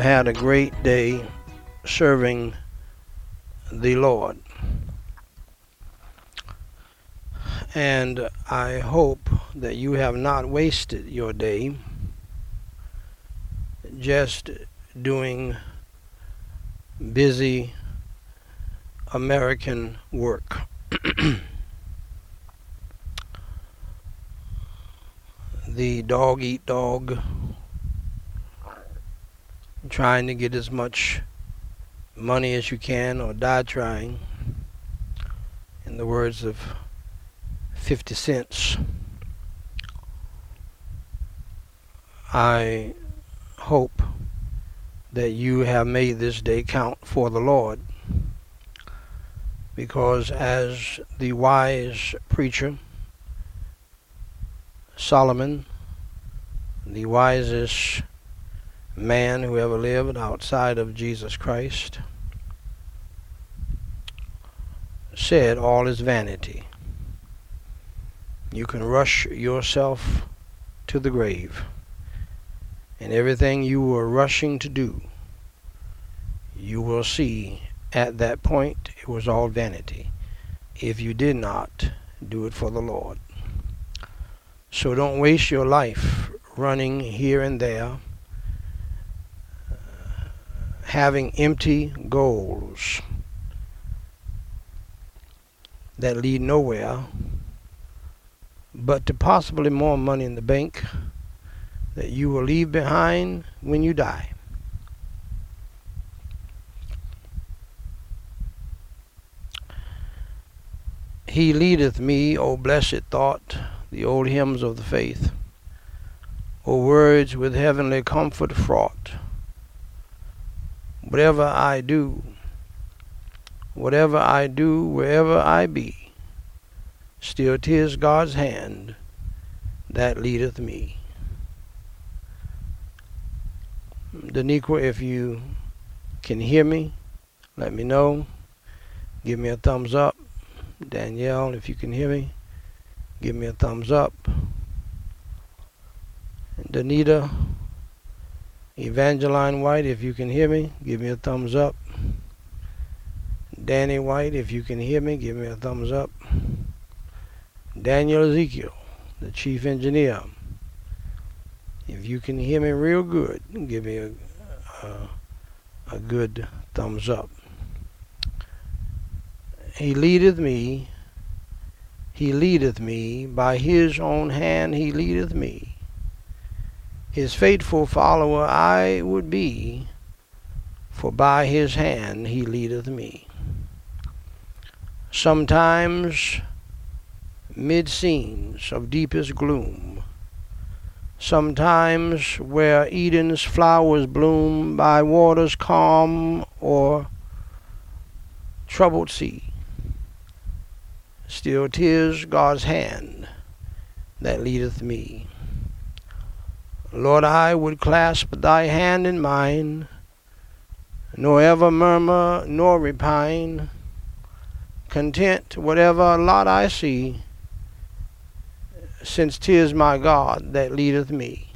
had a great day serving the Lord. And I hope that you have not wasted your day just doing busy American work. the dog eat dog, trying to get as much money as you can or die trying, in the words of 50 cents. I hope that you have made this day count for the Lord. Because as the wise preacher, Solomon, the wisest man who ever lived outside of Jesus Christ, said, All is vanity. You can rush yourself to the grave, and everything you were rushing to do, you will see at that point it was all vanity if you did not do it for the Lord. So don't waste your life running here and there, having empty goals that lead nowhere but to possibly more money in the bank that you will leave behind when you die. He leadeth me, O blessed thought, the old hymns of the faith, O words with heavenly comfort fraught. Whatever I do, whatever I do, wherever I be, still 'tis God's hand that leadeth me. Daniqua, if you can hear me, let me know. Give me a thumbs up. Danielle, if you can hear me give me a thumbs up. Danita, Evangeline White, if you can hear me, give me a thumbs up. Danny White, if you can hear me, give me a thumbs up. Daniel Ezekiel, the chief engineer, if you can hear me real good, give me a, a, a good thumbs up. He leadeth me he leadeth me, by his own hand he leadeth me. His faithful follower I would be, for by his hand he leadeth me. Sometimes, mid scenes of deepest gloom, sometimes where Eden's flowers bloom by waters calm or troubled sea, Still, 'tis God's hand that leadeth me. Lord, I would clasp thy hand in mine, nor ever murmur nor repine, content whatever lot I see, since 'tis my God that leadeth me.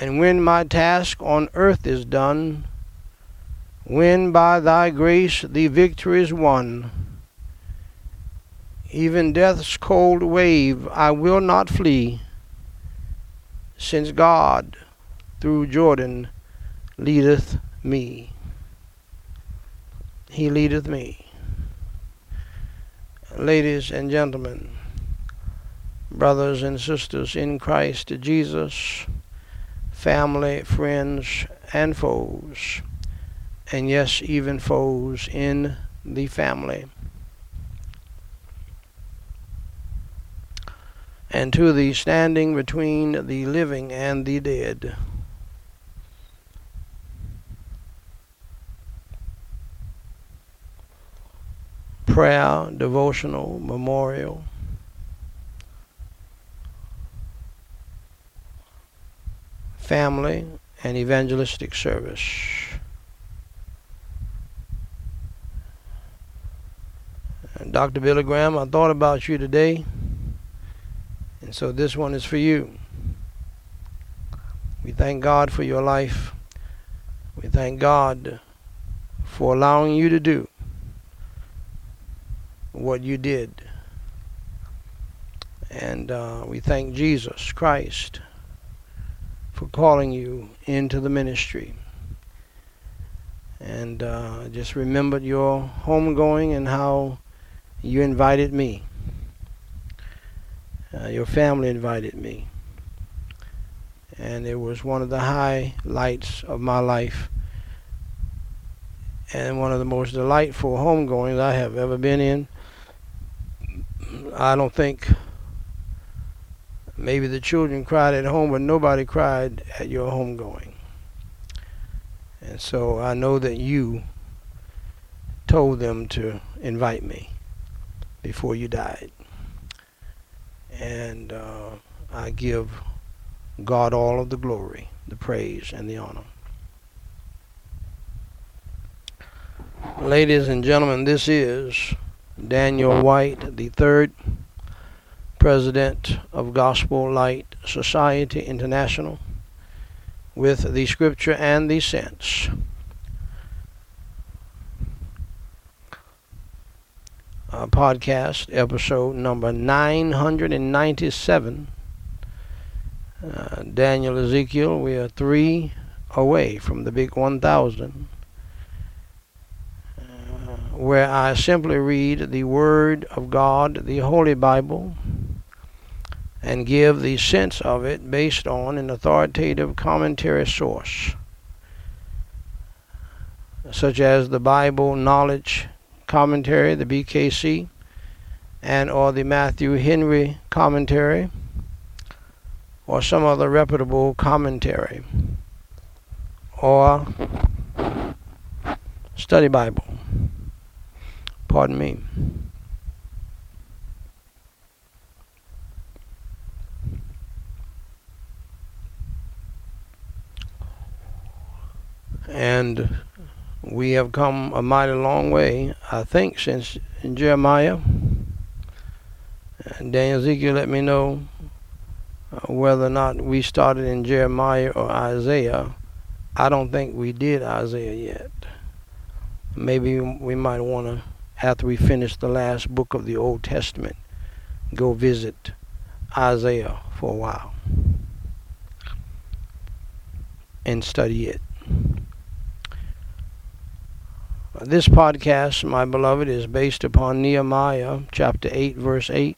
And when my task on earth is done, when by thy grace the victory is won, even death's cold wave, I will not flee, since God through Jordan leadeth me. He leadeth me. Ladies and gentlemen, brothers and sisters in Christ Jesus, family, friends, and foes, and yes, even foes in the family. And to the standing between the living and the dead. Prayer, devotional, memorial. Family and evangelistic service. Dr. Billy Graham, I thought about you today. And so this one is for you. We thank God for your life. We thank God for allowing you to do what you did. And uh, we thank Jesus Christ for calling you into the ministry. And uh, just remembered your homegoing and how you invited me. Uh, your family invited me. And it was one of the highlights of my life and one of the most delightful homegoings I have ever been in. I don't think maybe the children cried at home, but nobody cried at your homegoing. And so I know that you told them to invite me before you died. And uh, I give God all of the glory, the praise, and the honor. Ladies and gentlemen, this is Daniel White, the third president of Gospel Light Society International, with the scripture and the sense. Uh, podcast episode number 997. Uh, Daniel Ezekiel, we are three away from the big 1000 where I simply read the Word of God, the Holy Bible, and give the sense of it based on an authoritative commentary source, such as the Bible Knowledge Commentary, the BKC, and or the Matthew Henry Commentary, or some other reputable commentary, or study Bible. Pardon me. And we have come a mighty long way, I think, since Jeremiah. Daniel Ezekiel let me know uh, whether or not we started in Jeremiah or Isaiah. I don't think we did Isaiah yet. Maybe we might want to after we finish the last book of the Old Testament, go visit Isaiah for a while and study it. This podcast, my beloved, is based upon Nehemiah chapter 8, verse 8,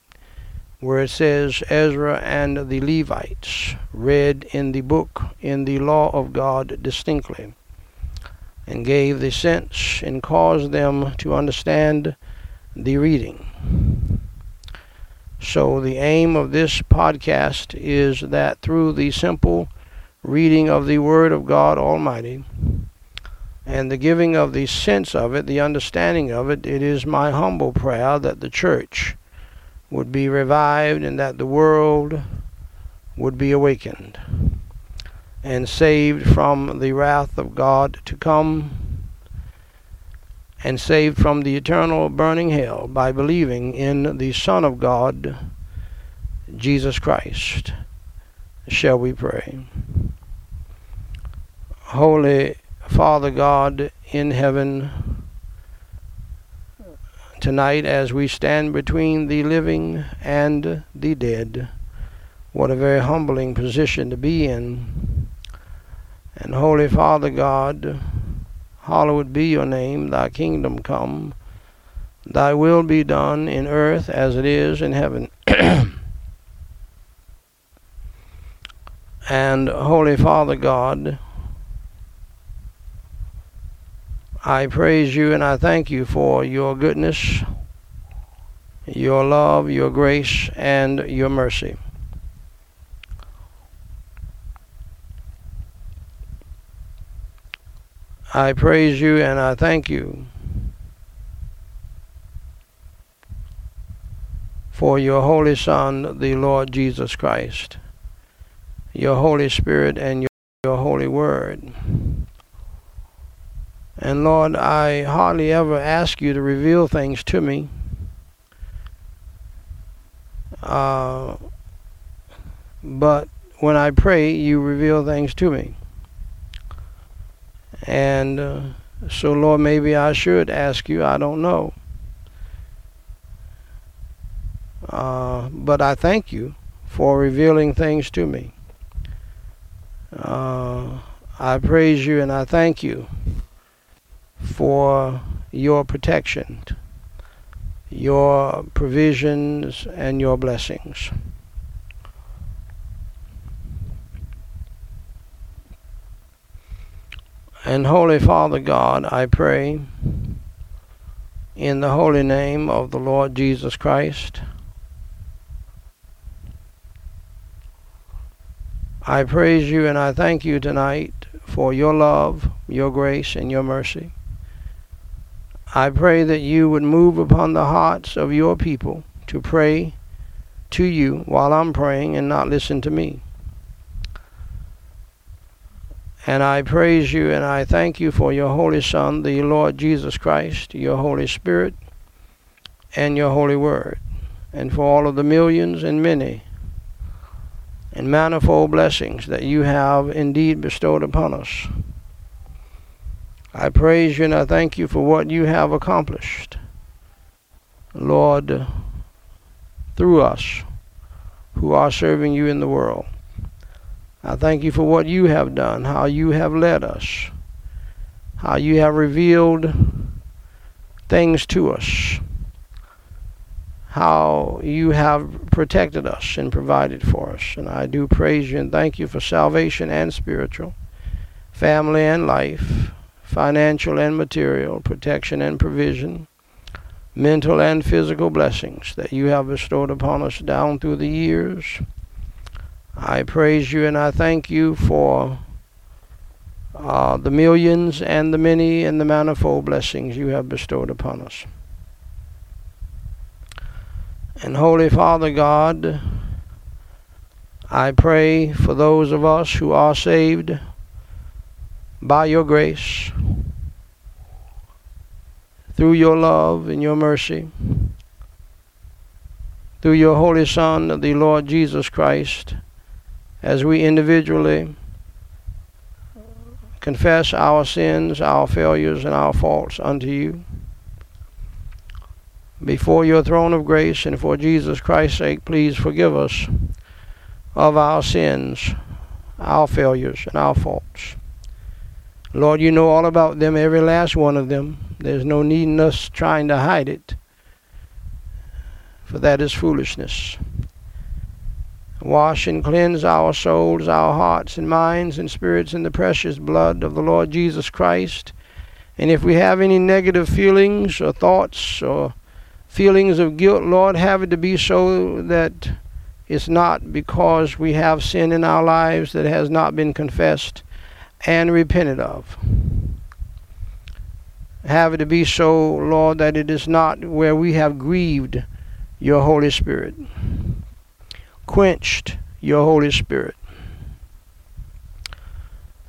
where it says, Ezra and the Levites read in the book in the law of God distinctly and gave the sense and caused them to understand the reading. So, the aim of this podcast is that through the simple reading of the Word of God Almighty and the giving of the sense of it, the understanding of it, it is my humble prayer that the church would be revived and that the world would be awakened and saved from the wrath of God to come and saved from the eternal burning hell by believing in the Son of God, Jesus Christ. Shall we pray? Holy Father God in heaven, tonight as we stand between the living and the dead, what a very humbling position to be in and Holy Father God, hallowed be your name, thy kingdom come, thy will be done in earth as it is in heaven. and Holy Father God, I praise you and I thank you for your goodness, your love, your grace, and your mercy. I praise you and I thank you for your Holy Son, the Lord Jesus Christ, your Holy Spirit, and your, your Holy Word. And Lord, I hardly ever ask you to reveal things to me. Uh, but when I pray, you reveal things to me. And uh, so, Lord, maybe I should ask you. I don't know. Uh, but I thank you for revealing things to me. Uh, I praise you and I thank you for your protection, your provisions, and your blessings. And Holy Father God, I pray in the holy name of the Lord Jesus Christ. I praise you and I thank you tonight for your love, your grace, and your mercy. I pray that you would move upon the hearts of your people to pray to you while I'm praying and not listen to me. And I praise you and I thank you for your Holy Son, the Lord Jesus Christ, your Holy Spirit, and your Holy Word, and for all of the millions and many and manifold blessings that you have indeed bestowed upon us. I praise you and I thank you for what you have accomplished, Lord, through us who are serving you in the world. I thank you for what you have done, how you have led us, how you have revealed things to us, how you have protected us and provided for us. And I do praise you and thank you for salvation and spiritual, family and life, financial and material, protection and provision, mental and physical blessings that you have bestowed upon us down through the years I praise you and I thank you for uh, the millions and the many and the manifold blessings you have bestowed upon us. And Holy Father God, I pray for those of us who are saved by your grace, through your love and your mercy, through your Holy Son, the Lord Jesus Christ as we individually confess our sins, our failures, and our faults unto you before your throne of grace and for Jesus Christ's sake, please forgive us of our sins, our failures, and our faults. Lord, you know all about them, every last one of them. There's no need in us trying to hide it, for that is foolishness. Wash and cleanse our souls, our hearts and minds and spirits in the precious blood of the Lord Jesus Christ. And if we have any negative feelings or thoughts or feelings of guilt, Lord, have it to be so that it's not because we have sin in our lives that has not been confessed and repented of. Have it to be so, Lord, that it is not where we have grieved your Holy Spirit quenched your Holy Spirit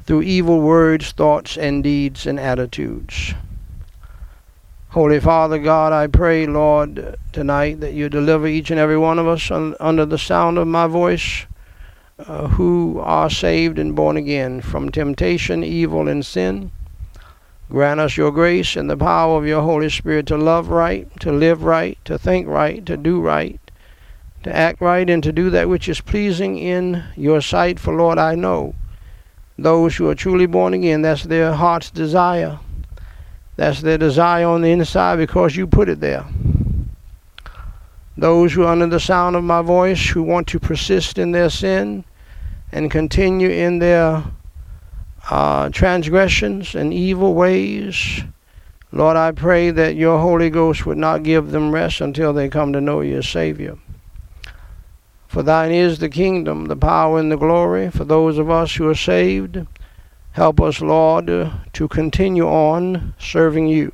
through evil words, thoughts, and deeds and attitudes. Holy Father God, I pray, Lord, tonight that you deliver each and every one of us un- under the sound of my voice uh, who are saved and born again from temptation, evil, and sin. Grant us your grace and the power of your Holy Spirit to love right, to live right, to think right, to do right, to act right and to do that which is pleasing in your sight. For Lord, I know those who are truly born again, that's their heart's desire. That's their desire on the inside because you put it there. Those who are under the sound of my voice, who want to persist in their sin and continue in their uh, transgressions and evil ways, Lord, I pray that your Holy Ghost would not give them rest until they come to know you as Savior. For thine is the kingdom, the power, and the glory for those of us who are saved. Help us, Lord, to continue on serving you,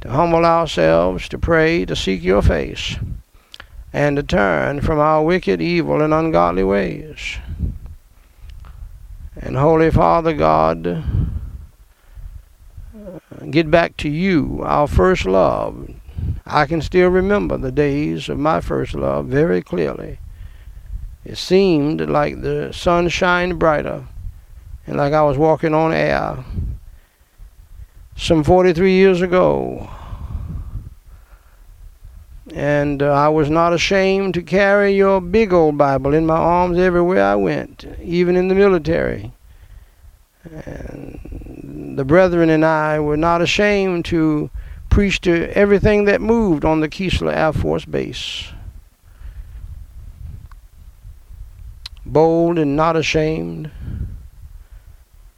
to humble ourselves, to pray, to seek your face, and to turn from our wicked, evil, and ungodly ways. And Holy Father God, get back to you, our first love. I can still remember the days of my first love very clearly It seemed like the sun shined brighter and like I was walking on air. Some 43 years ago, and uh, I was not ashamed to carry your big old Bible in my arms everywhere I went, even in the military. And the brethren and I were not ashamed to preach to everything that moved on the Keesler Air Force Base. Bold and not ashamed,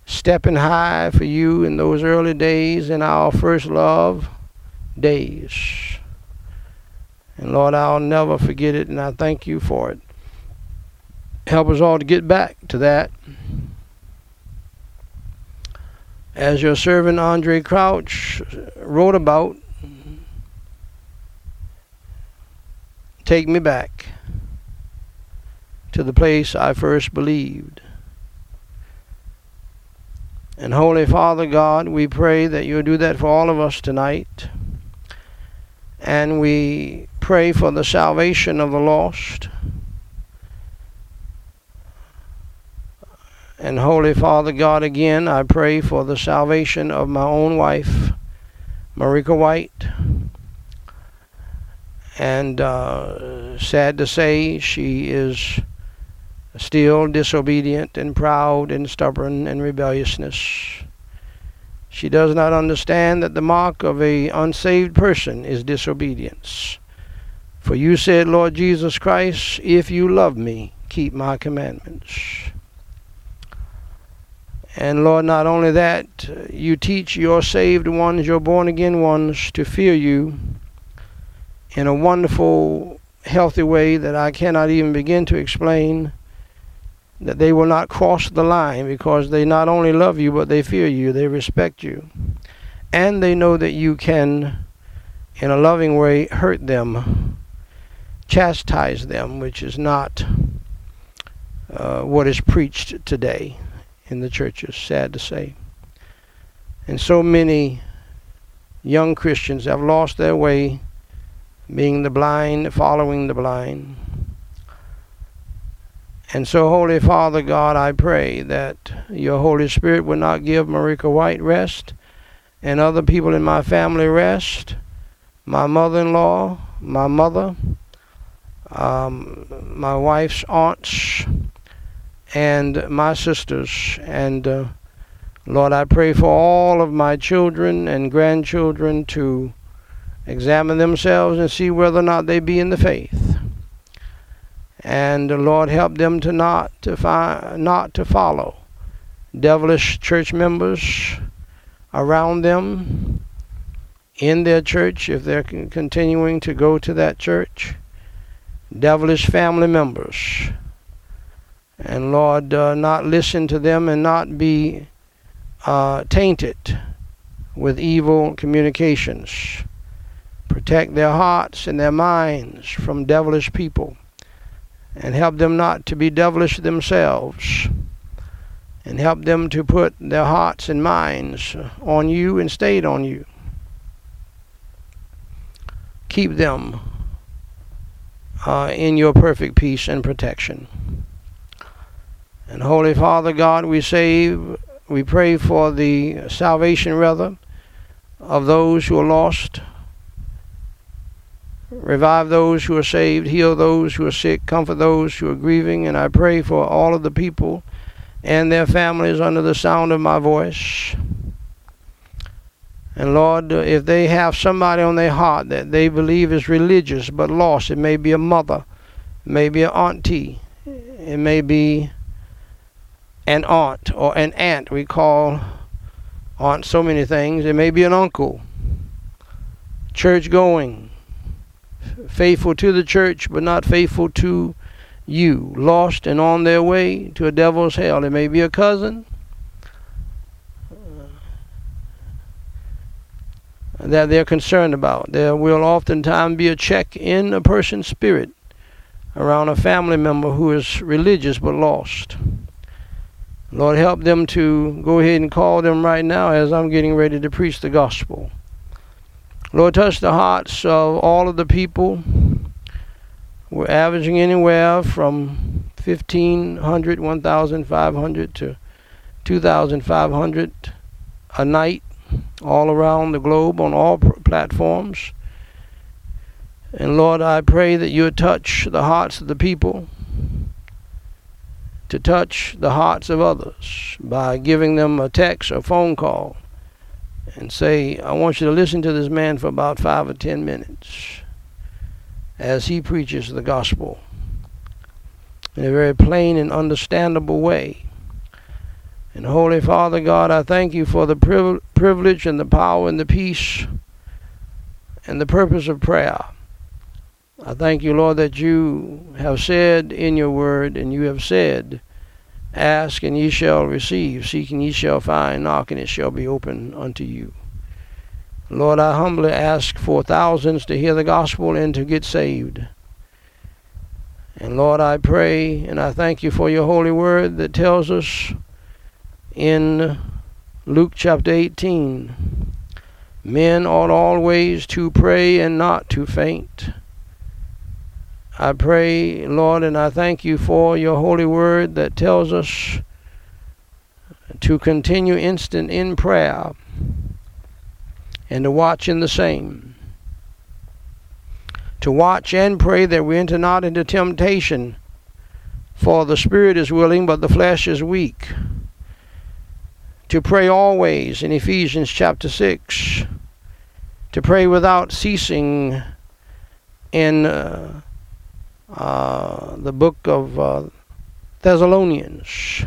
stepping high for you in those early days in our first love days. And Lord, I'll never forget it, and I thank you for it. Help us all to get back to that. As your servant Andraé Crouch wrote about, take me back to the place I first believed. And Holy Father God, we pray that you'll do that for all of us tonight. And we pray for the salvation of the lost. And Holy Father God, again, I pray for the salvation of my own wife, Marika White. And uh, sad to say, she is still disobedient and proud and stubborn and rebelliousness. She does not understand that the mark of a unsaved person is disobedience. For you said, Lord Jesus Christ, if you love me, keep my commandments. And Lord, not only that, you teach your saved ones, your born again ones, to fear you in a wonderful, healthy way that I cannot even begin to explain that they will not cross the line because they not only love you, but they fear you, they respect you. And they know that you can, in a loving way, hurt them, chastise them, which is not uh, what is preached today in the churches, sad to say. And so many young Christians have lost their way, being the blind, following the blind. And so, Holy Father God, I pray that your Holy Spirit will not give Marika White rest and other people in my family rest, my mother in law, my mother, um, my wife's aunts, and my sisters. And uh, Lord, I pray for all of my children and grandchildren to examine themselves and see whether or not they be in the faith. And the Lord help them to not to find, not to follow devilish church members around them in their church if they're continuing to go to that church. Devilish family members and Lord uh, not listen to them and not be uh, tainted with evil communications protect their hearts and their minds from devilish people and help them not to be devilish themselves and help them to put their hearts and minds on you and stayed on you. Keep them uh, in your perfect peace and protection. And Holy Father God, we save, we pray for the salvation, rather, of those who are lost Revive those who are saved, heal those who are sick, comfort those who are grieving, and I pray for all of the people and their families under the sound of my voice. And Lord, if they have somebody on their heart that they believe is religious but lost, it may be a mother, it may be an auntie, it may be an aunt or an aunt. We call aunt so many things. It may be an uncle, church going, faithful to the church, but not faithful to you, lost and on their way to a devil's hell. It may be a cousin uh, that they're concerned about. There will oftentimes be a check in a person's spirit around a family member who is religious but lost. Lord, help them to go ahead and call them right now as I'm getting ready to preach the gospel. Lord, touch the hearts of all of the people. We're averaging anywhere from 1500, 1500 to 2500 a night all around the globe on all platforms. And Lord, I pray that you touch the hearts of the people to touch the hearts of others by giving them a text or phone call and say, I want you to listen to this man for about five or ten minutes as he preaches the gospel in a very plain and understandable way. And Holy Father God, I thank you for the privilege and the power and the peace and the purpose of prayer. I thank you, Lord, that you have said in your word, and you have said, Ask and ye shall receive, seek and ye shall find, knock and it shall be open unto you. Lord, I humbly ask for thousands to hear the gospel and to get saved. And Lord, I pray and I thank you for your holy word that tells us in Luke chapter 18 men ought always to pray and not to faint. I pray, Lord, and I thank you for your holy word that tells us to continue instant in prayer and to watch in the same. To watch and pray that we enter not into temptation, for the spirit is willing, but the flesh is weak. To pray always in Ephesians chapter 6. To pray without ceasing in. Uh, uh, the book of uh, Thessalonians.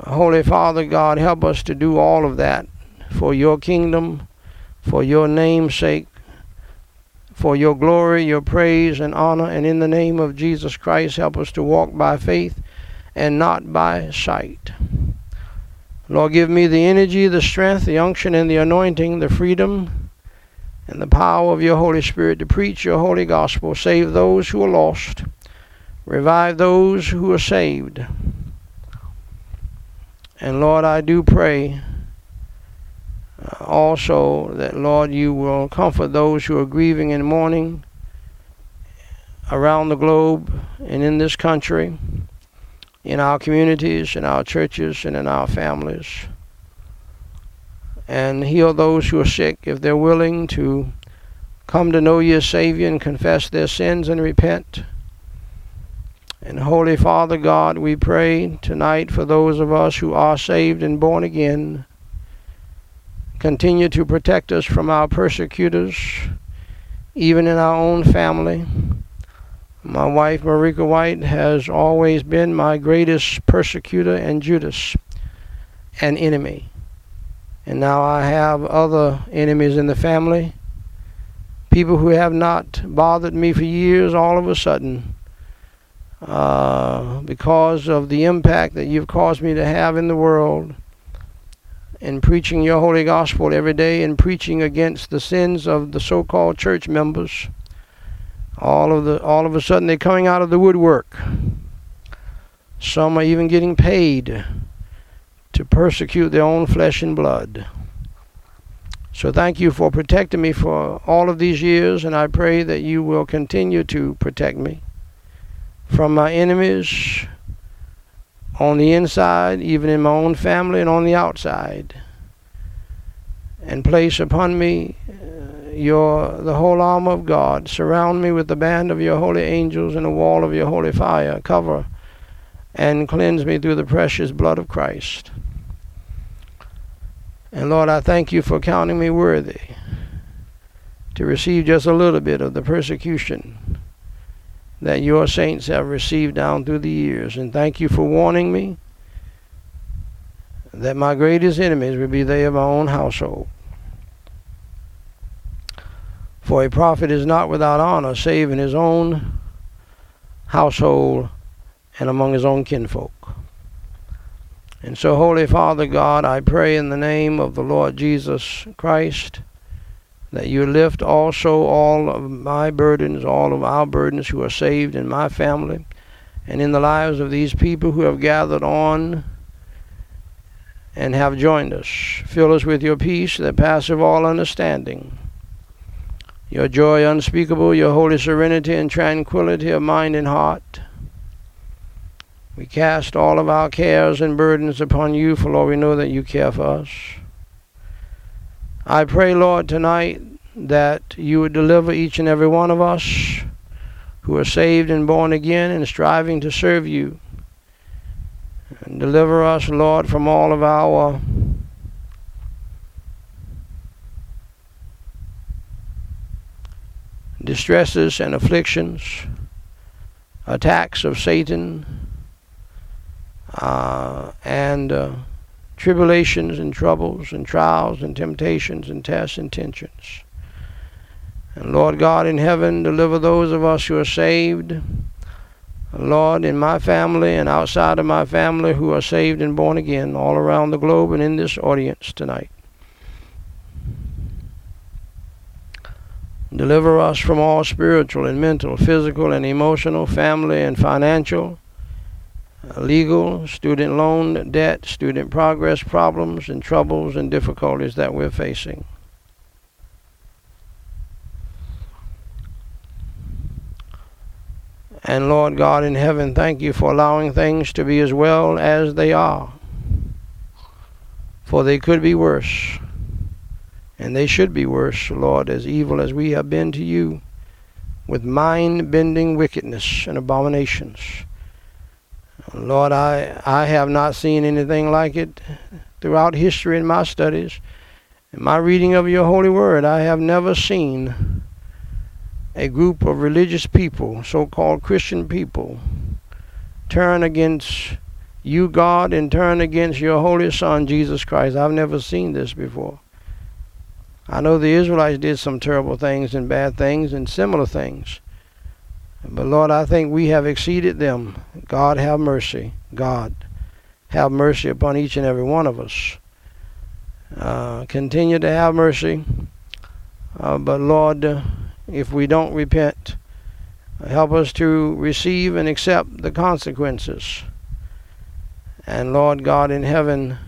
Holy Father God, help us to do all of that for your kingdom, for your name's sake, for your glory, your praise, and honor. And in the name of Jesus Christ, help us to walk by faith and not by sight. Lord, give me the energy, the strength, the unction, and the anointing, the freedom and the power of your Holy Spirit to preach your holy gospel, save those who are lost, revive those who are saved. And Lord, I do pray uh, also that, Lord, you will comfort those who are grieving and mourning around the globe and in this country, in our communities, in our churches, and in our families and heal those who are sick if they're willing to come to know you as Savior and confess their sins and repent. And Holy Father God, we pray tonight for those of us who are saved and born again. Continue to protect us from our persecutors, even in our own family. My wife, Marika White, has always been my greatest persecutor and Judas, an enemy. And now I have other enemies in the family. People who have not bothered me for years, all of a sudden, uh, because of the impact that you've caused me to have in the world, in preaching your holy gospel every day and preaching against the sins of the so-called church members. All of the all of a sudden they're coming out of the woodwork. Some are even getting paid to persecute their own flesh and blood. So thank you for protecting me for all of these years, and I pray that you will continue to protect me from my enemies on the inside, even in my own family, and on the outside. And place upon me uh, your the whole armor of God. Surround me with the band of your holy angels and the wall of your holy fire. Cover and cleanse me through the precious blood of Christ. And Lord, I thank you for counting me worthy to receive just a little bit of the persecution that your saints have received down through the years. And thank you for warning me that my greatest enemies will be they of my own household. For a prophet is not without honor save in his own household and among his own kinfolk. And so, Holy Father God, I pray in the name of the Lord Jesus Christ that you lift also all of my burdens, all of our burdens who are saved in my family and in the lives of these people who have gathered on and have joined us. Fill us with your peace that passeth all understanding, your joy unspeakable, your holy serenity and tranquility of mind and heart We cast all of our cares and burdens upon you, for Lord, we know that you care for us. I pray, Lord, tonight that you would deliver each and every one of us who are saved and born again and striving to serve you. And deliver us, Lord, from all of our distresses and afflictions, attacks of Satan, uh, and uh, tribulations and troubles and trials and temptations and tests and tensions. And Lord God in heaven, deliver those of us who are saved. Lord, in my family and outside of my family who are saved and born again all around the globe and in this audience tonight. Deliver us from all spiritual and mental, physical and emotional, family and financial, Uh, legal, student loan debt, student progress problems and troubles and difficulties that we're facing. And Lord God in heaven, thank you for allowing things to be as well as they are. For they could be worse. And they should be worse, Lord, as evil as we have been to you, with mind bending wickedness and abominations. Lord, I, I have not seen anything like it throughout history in my studies. In my reading of your holy word, I have never seen a group of religious people, so called Christian people, turn against you, God, and turn against your holy Son, Jesus Christ. I've never seen this before. I know the Israelites did some terrible things and bad things and similar things. But Lord, I think we have exceeded them. God have mercy. God have mercy upon each and every one of us. Uh, continue to have mercy. Uh, but Lord, if we don't repent, help us to receive and accept the consequences. And Lord God in heaven,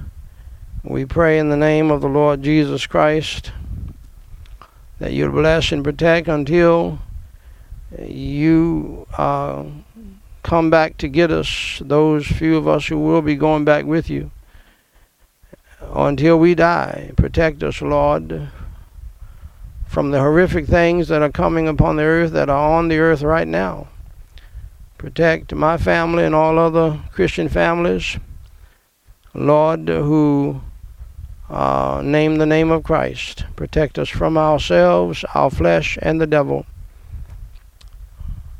we pray in the name of the Lord Jesus Christ that you'll bless and protect until you uh, come back to get us, those few of us who will be going back with you. Until we die, protect us, Lord, from the horrific things that are coming upon the earth, that are on the earth right now. Protect my family and all other Christian families, Lord, who uh, name the name of Christ. Protect us from ourselves, our flesh, and the devil,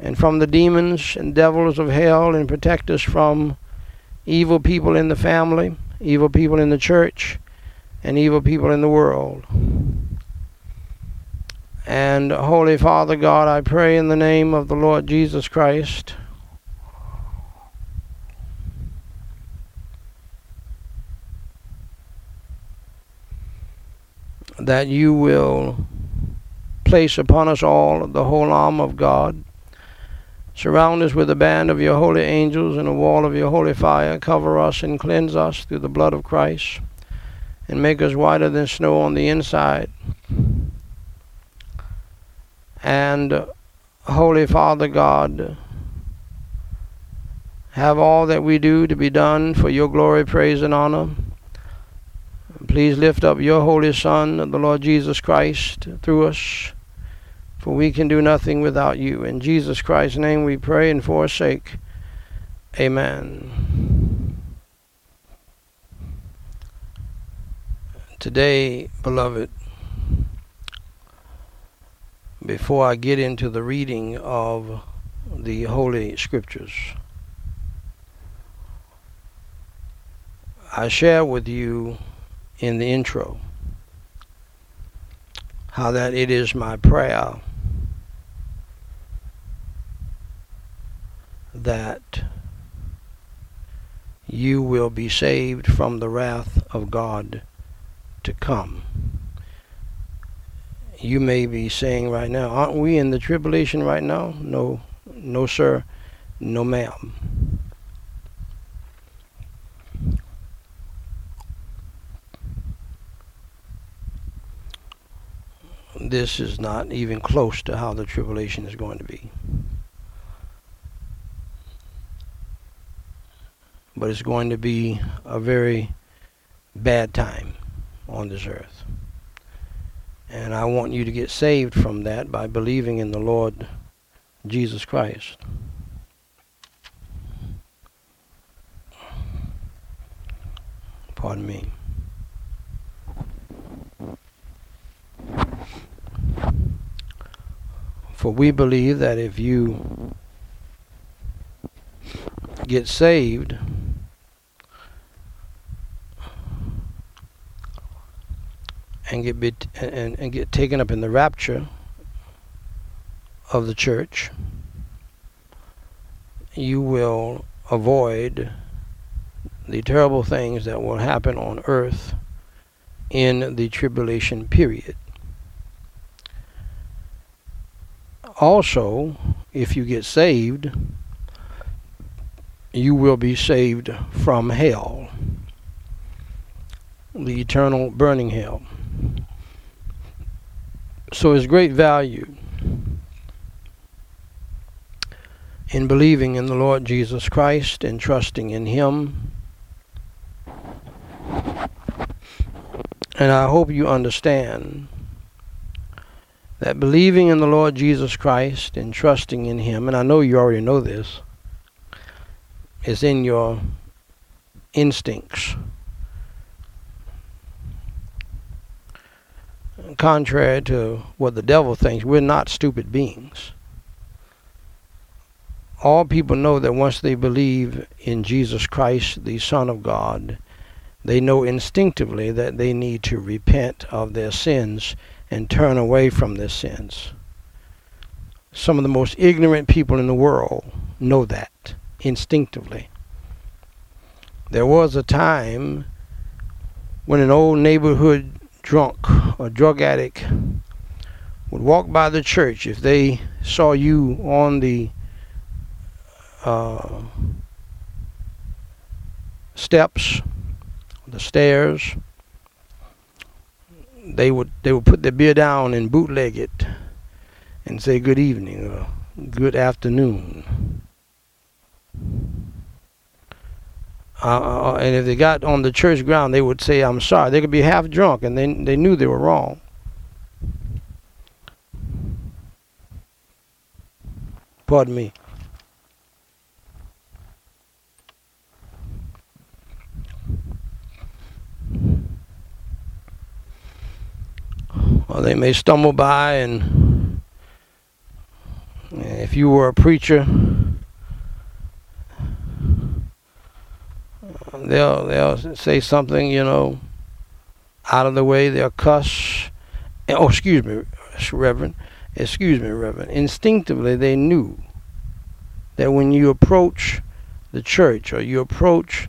and from the demons and devils of hell, and protect us from evil people in the family, evil people in the church, and evil people in the world. And Holy Father God, I pray in the name of the Lord Jesus Christ that you will place upon us all the whole arm of God. Surround us with a band of your holy angels and a wall of your holy fire. Cover us and cleanse us through the blood of Christ and make us whiter than snow on the inside. And Holy Father God, have all that we do to be done for your glory, praise, and honor. Please lift up your Holy Son, the Lord Jesus Christ, through us, for we can do nothing without you. In Jesus Christ's name we pray and forsake. Amen. Today, beloved, before I get into the reading of the Holy Scriptures, I share with you in the intro. How that it is my prayer that you will be saved from the wrath of God to come. You may be saying right now, aren't we in the tribulation right now? No, no, sir, no, ma'am. this is not even close to how the tribulation is going to be. But it's going to be a very bad time on this earth. And I want you to get saved from that by believing in the Lord Jesus Christ. Pardon me. For we believe that if you get saved, and get bit, and, and get taken up in the rapture of the church, you will avoid the terrible things that will happen on earth in the tribulation period. Also, if you get saved, you will be saved from hell, the eternal burning hell. So it's great value in believing in the Lord Jesus Christ and trusting in Him. And I hope you understand that believing in the Lord Jesus Christ and trusting in Him, and I know you already know this, is in your instincts. Contrary to what the devil thinks, we're not stupid beings. All people know that once they believe in Jesus Christ, the Son of God, they know instinctively that they need to repent of their sins and turn away from their sins. Some of the most ignorant people in the world know that instinctively. There was a time when an old neighborhood drunk or drug addict would walk by the church if they saw you on the uh, steps, the stairs, they would they would put their beer down and bootleg it and say good evening or good afternoon. Uh, uh, and if they got on the church ground, they would say, "I'm sorry." They could be half drunk, and they they knew they were wrong. Pardon me. Well, they may stumble by, and if you were a preacher they'll they'll say something, you know, out of the way. They'll cuss. Oh, excuse me, Reverend. Excuse me, Reverend. Instinctively, they knew that when you approach the church or you approach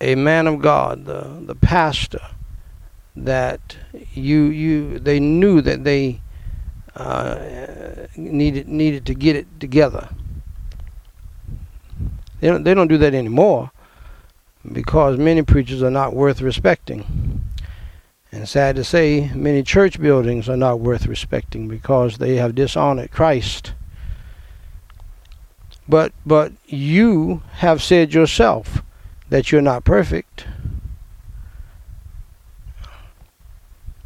a man of God, the the pastor, that you you they knew that they uh, needed needed to get it together. They don't they don't do that anymore because many preachers are not worth respecting. And sad to say, many church buildings are not worth respecting because they have dishonored Christ. But but you have said yourself that you're not perfect.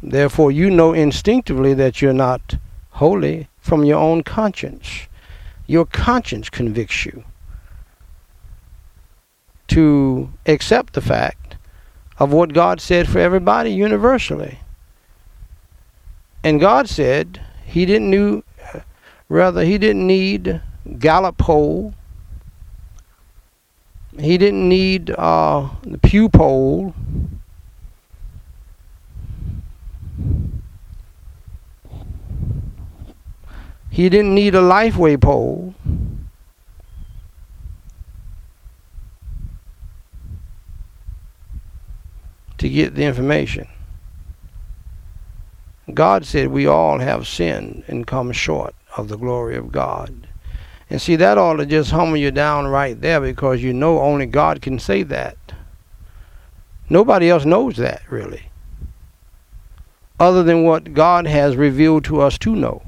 Therefore you know instinctively that you're not holy from your own conscience. Your conscience convicts you to accept the fact of what God said for everybody universally. And God said he didn't knew rather he didn't need Gallup poll. He didn't need uh, the Pew poll. He didn't need a Lifeway poll. To get the information. God said we all have sinned and come short of the glory of God. And see, that ought to just humble you down right there because you know only God can say that. Nobody else knows that, really, other than what God has revealed to us to know.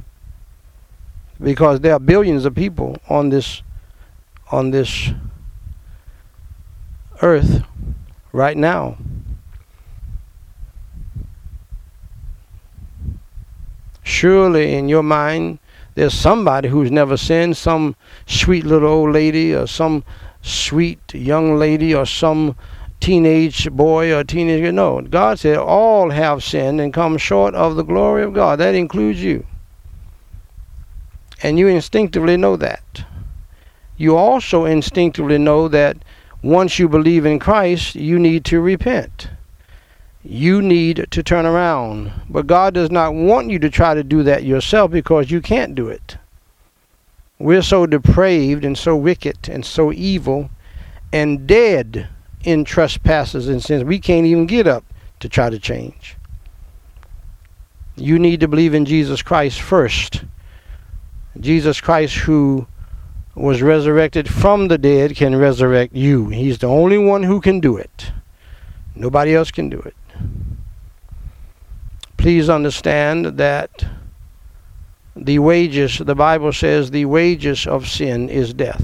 Because there are billions of people on this on this earth right now. Surely in your mind, there's somebody who's never sinned, some sweet little old lady or some sweet young lady or some teenage boy or teenager. No, God said all have sinned and come short of the glory of God. That includes you. And you instinctively know that. You also instinctively know that once you believe in Christ, you need to repent. You need to turn around. But God does not want you to try to do that yourself because you can't do it. We're so depraved and so wicked and so evil and dead in trespasses and sins. We can't even get up to try to change. You need to believe in Jesus Christ first. Jesus Christ, who was resurrected from the dead, can resurrect you. He's the only one who can do it. Nobody else can do it. Please understand that the wages, the Bible says, the wages of sin is death.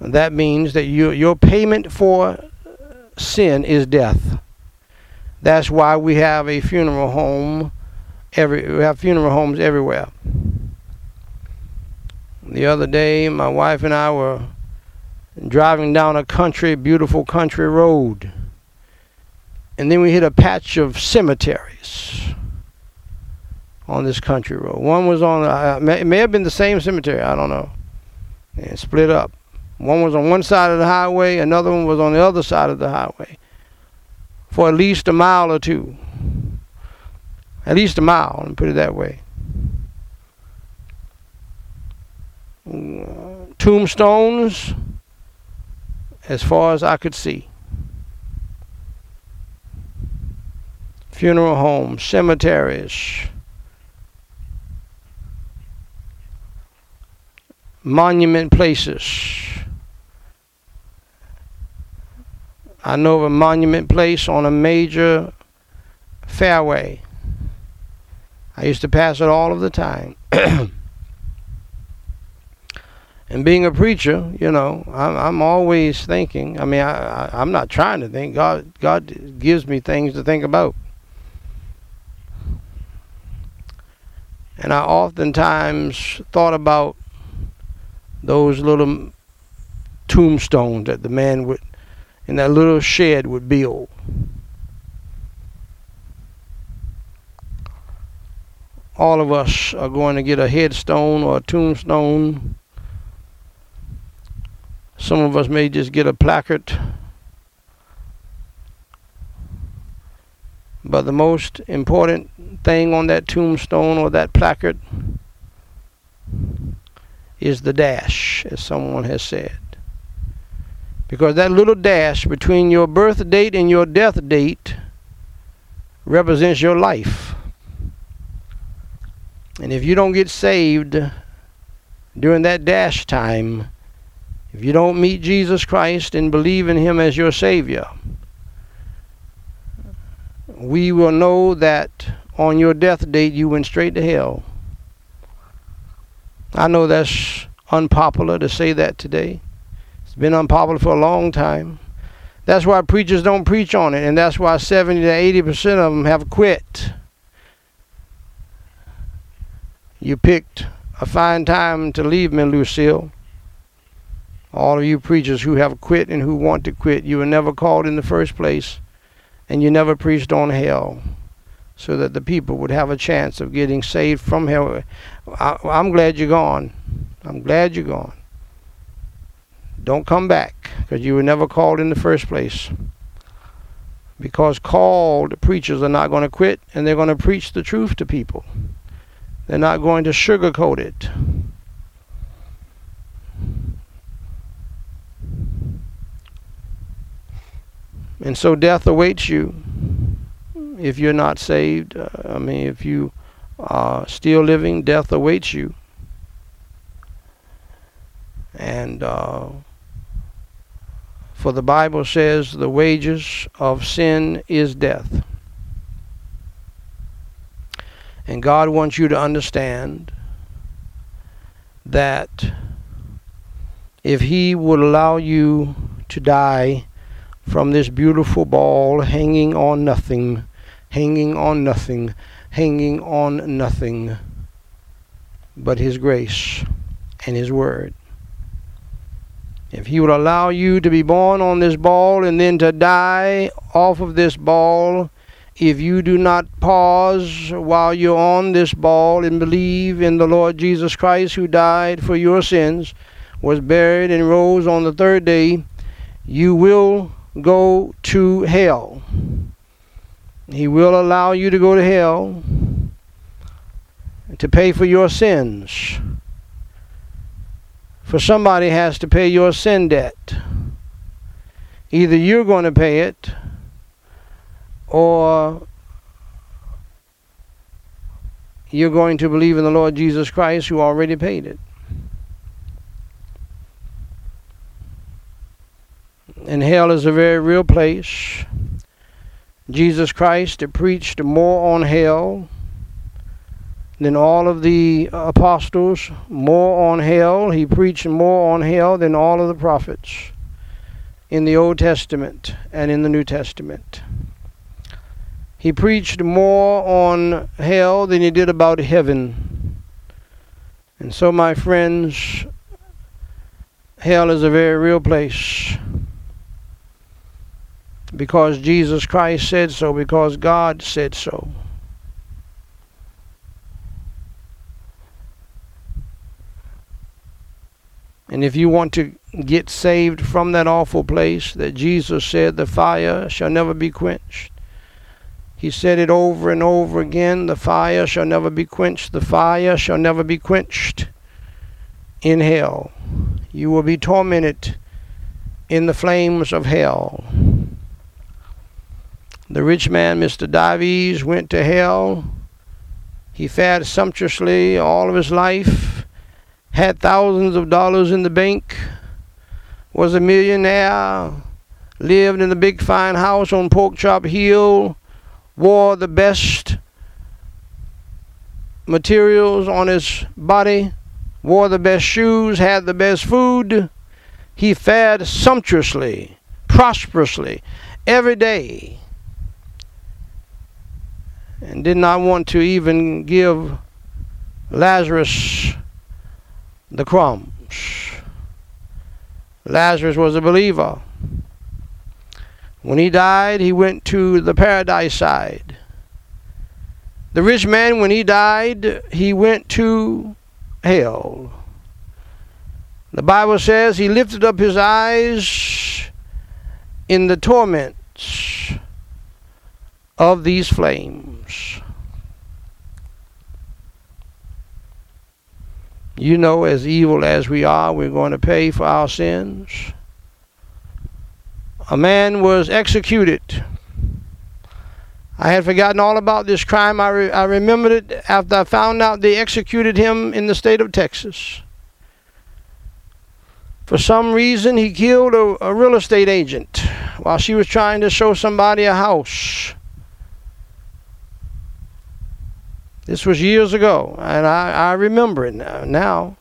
That means that you, your payment for sin is death. That's why we have a funeral home. Every we have funeral homes everywhere. The other day, my wife and I were driving down a country, beautiful country road, and then we hit a patch of cemeteries on this country road. One was on, uh, it may have been the same cemetery, I don't know, and split up. One was on one side of the highway, another one was on the other side of the highway for at least a mile or two. At least a mile, and put it that way. tombstones as far as I could see. Funeral homes, cemeteries, monument places. I know of a monument place on a major fairway. I used to pass it all of the time. and being a preacher, you know, I'm, I'm always thinking. I mean, I, I, I'm not trying to think. God, God gives me things to think about. And I oftentimes thought about those little tombstones that the man would in that little shed would build. All of us are going to get a headstone or a tombstone. Some of us may just get a placard. But the most important thing on that tombstone or that placard is the dash, as someone has said. Because that little dash between your birth date and your death date represents your life. And if you don't get saved during that dash time, if you don't meet Jesus Christ and believe in Him as your Savior, we will know that on your death date you went straight to hell. I know that's unpopular to say that today. It's been unpopular for a long time. That's why preachers don't preach on it, and that's why 70 to 80 percent of them have quit. You picked a fine time to leave me, Lucille. All of you preachers who have quit and who want to quit, you were never called in the first place, and you never preached on hell so that the people would have a chance of getting saved from hell. I, am glad you're gone. I'm glad you're gone. Don't come back because you were never called in the first place. Because called preachers are not going to quit and they're going to preach the truth to people. They're not going to sugarcoat it. And so death awaits you if you're not saved, uh, I mean, if you are still living, death awaits you. And uh, for the Bible says the wages of sin is death. And God wants you to understand that if He would allow you to die from this beautiful ball hanging on nothing, hanging on nothing, hanging on nothing but His grace and His Word. If He would allow you to be born on this ball and then to die off of this ball, if you do not pause while you're on this ball and believe in the Lord Jesus Christ who died for your sins, was buried, and rose on the third day, you will go to hell. He will allow you to go to hell to pay for your sins. For somebody has to pay your sin debt. Either you're going to pay it or you're going to believe in the Lord Jesus Christ who already paid it. And hell is a very real place. Jesus Christ preached more on hell than all of the apostles, more on hell. He preached more on hell than all of the prophets in the Old Testament and in the New Testament. He preached more on hell than he did about heaven. And so, my friends, hell is a very real place. Because Jesus Christ said so, because God said so. And if you want to get saved from that awful place that Jesus said the fire shall never be quenched, he said it over and over again the fire shall never be quenched, the fire shall never be quenched in hell. You will be tormented in the flames of hell. The rich man, Mr. Dives, went to hell. He fared sumptuously all of his life had thousands of dollars in the bank, was a millionaire, lived in a big fine house on Pork Chop Hill, wore the best materials on his body, wore the best shoes, had the best food. He fared sumptuously, prosperously, every day, and did not want to even give Lazarus the crumbs. Lazarus was a believer. When he died, he went to the paradise side. The rich man, when he died, he went to hell. The Bible says he lifted up his eyes in the torments of these flames. You know, as evil as we are, we're going to pay for our sins. A man was executed. I had forgotten all about this crime. I, re- I remembered it after I found out they executed him in the state of Texas. For some reason, he killed a, a real estate agent while she was trying to show somebody a house. This was years ago, and I, I remember it now.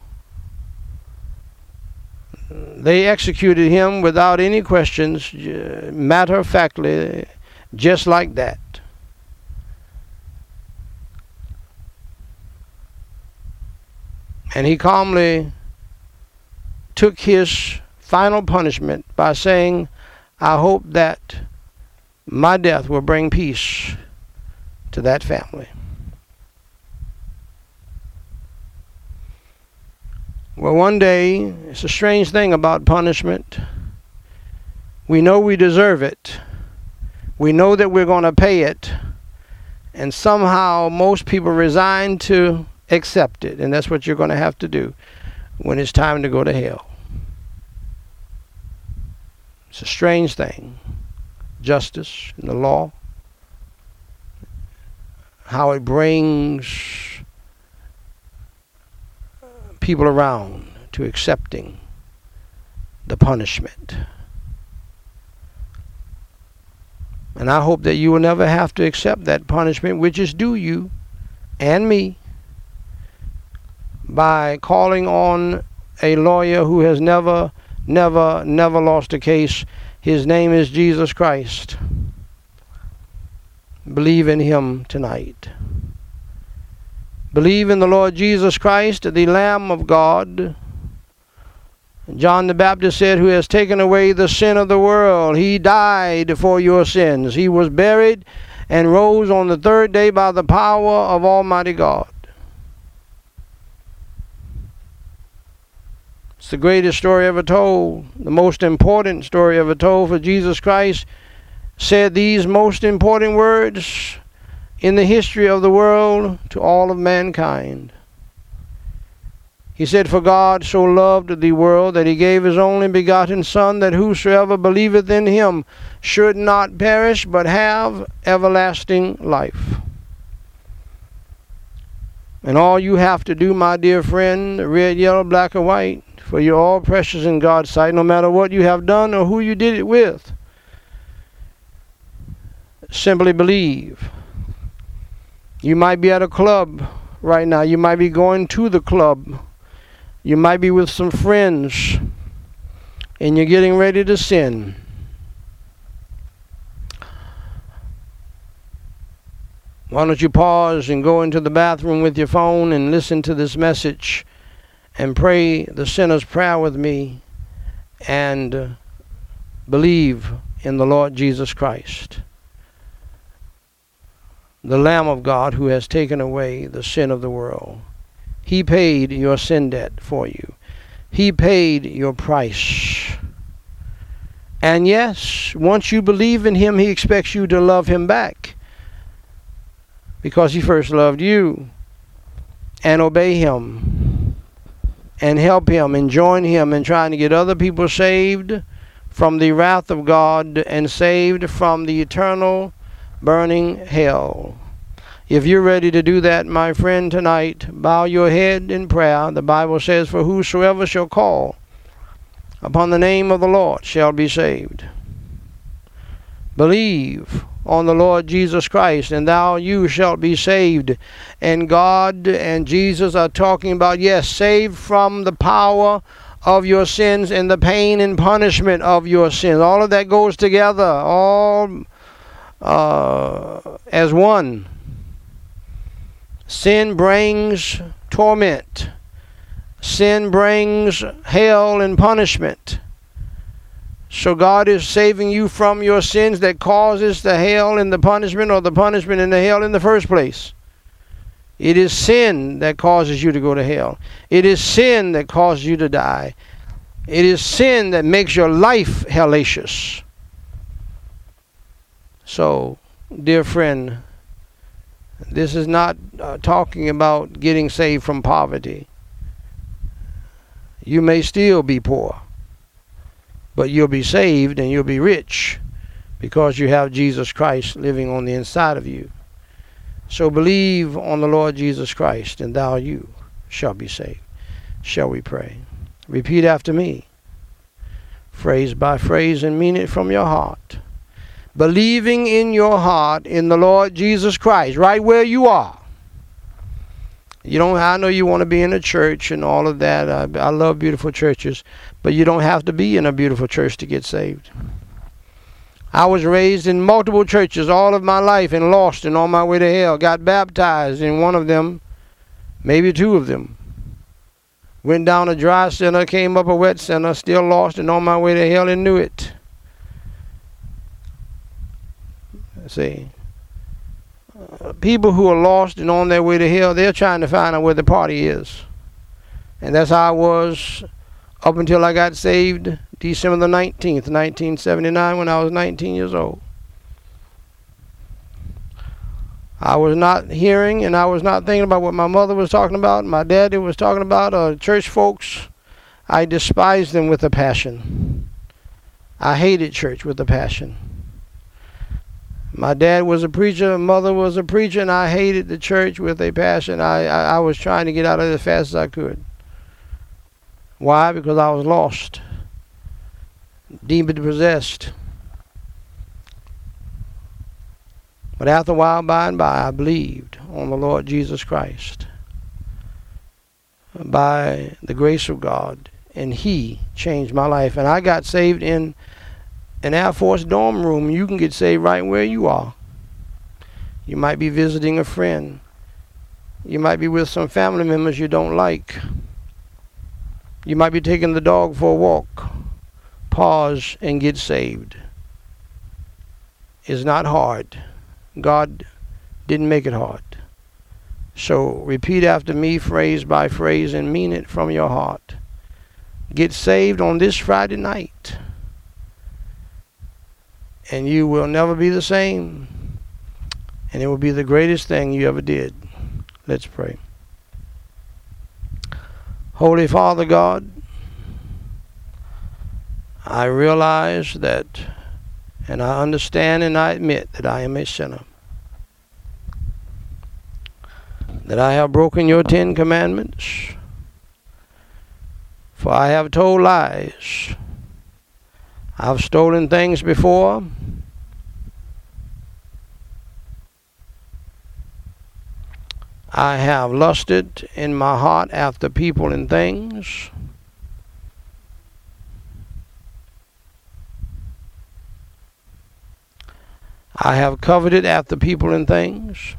They executed him without any questions, uh, matter of factly, just like that. And he calmly took his final punishment by saying, I hope that my death will bring peace to that family. Well, one day, it's a strange thing about punishment. We know we deserve it. We know that we're going to pay it. And somehow most people resign to accept it. And that's what you're going to have to do when it's time to go to hell. It's a strange thing. Justice and the law. How it brings people around to accepting the punishment. And I hope that you will never have to accept that punishment which is due you and me by calling on a lawyer who has never never, never lost a case. His name is Jesus Christ. Believe in him tonight. Believe in the Lord Jesus Christ, the Lamb of God. John the Baptist said, Who has taken away the sin of the world. He died for your sins. He was buried and rose on the third day by the power of Almighty God. It's the greatest story ever told, the most important story ever told, for Jesus Christ said these most important words in the history of the world to all of mankind. He said, For God so loved the world that he gave his only begotten Son, that whosoever believeth in him should not perish, but have everlasting life. And all you have to do, my dear friend, red, yellow, black, or white, for you're all precious in God's sight, no matter what you have done or who you did it with. Simply believe. You might be at a club right now. You might be going to the club you might be with some friends and you're getting ready to sin. Why don't you pause and go into the bathroom with your phone and listen to this message and pray the sinner's prayer with me and believe in the Lord Jesus Christ, the Lamb of God who has taken away the sin of the world. He paid your sin debt for you. He paid your price. And yes, once you believe in Him, He expects you to love Him back because He first loved you. And obey Him and help Him and join Him in trying to get other people saved from the wrath of God and saved from the eternal burning hell. If you're ready to do that, my friend, tonight, bow your head in prayer. The Bible says, For whosoever shall call upon the name of the Lord shall be saved. Believe on the Lord Jesus Christ, and thou you shalt be saved. And God and Jesus are talking about, yes, saved from the power of your sins and the pain and punishment of your sins. All of that goes together, all uh, as one. Sin brings torment. Sin brings hell and punishment. So God is saving you from your sins that causes the hell and the punishment or the punishment and the hell in the first place. It is sin that causes you to go to hell. It is sin that causes you to die. It is sin that makes your life hellacious. So, dear friend, this is not uh, talking about getting saved from poverty. You may still be poor, but you'll be saved and you'll be rich because you have Jesus Christ living on the inside of you. So believe on the Lord Jesus Christ, and thou you shall be saved. Shall we pray? Repeat after me, phrase by phrase, and mean it from your heart believing in your heart in the Lord Jesus Christ, right where you are. You don't. I know you want to be in a church and all of that. I, I love beautiful churches, but you don't have to be in a beautiful church to get saved. I was raised in multiple churches all of my life and lost and on my way to hell. Got baptized in one of them, maybe two of them. Went down a dry center, came up a wet center, still lost and on my way to hell and knew it. See, uh, people who are lost and on their way to hell, they're trying to find out where the party is. And that's how I was up until I got saved December the 19th, 1979, when I was 19 years old. I was not hearing and I was not thinking about what my mother was talking about, my daddy was talking about, or church folks. I despised them with a passion. I hated church with a passion. My dad was a preacher, mother was a preacher, and I hated the church with a passion. I, I, I was trying to get out of it as fast as I could. Why? Because I was lost, demon possessed. But after a while, by and by, I believed on the Lord Jesus Christ. By the grace of God and He changed my life. And I got saved in an Air Force dorm room. You can get saved right where you are. You might be visiting a friend. You might be with some family members you don't like. You might be taking the dog for a walk. Pause and get saved. It's not hard. God didn't make it hard. So repeat after me, phrase by phrase, and mean it from your heart. Get saved on this Friday night, and you will never be the same and it will be the greatest thing you ever did. Let's pray. Holy Father God, I realize that, and I understand and I admit that I am a sinner. That I have broken your Ten Commandments, for I have told lies. I've stolen things before. I have lusted in my heart after people and things. I have coveted after people and things.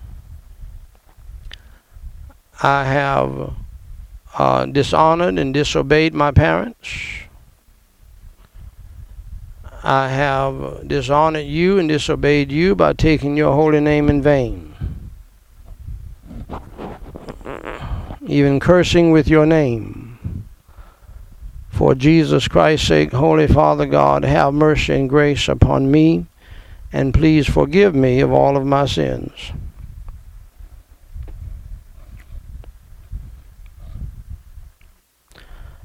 I have uh, dishonored and disobeyed my parents. I have dishonored you and disobeyed you by taking your holy name in vain. Even cursing with your name. For Jesus Christ's sake, Holy Father God, have mercy and grace upon me, and please forgive me of all of my sins.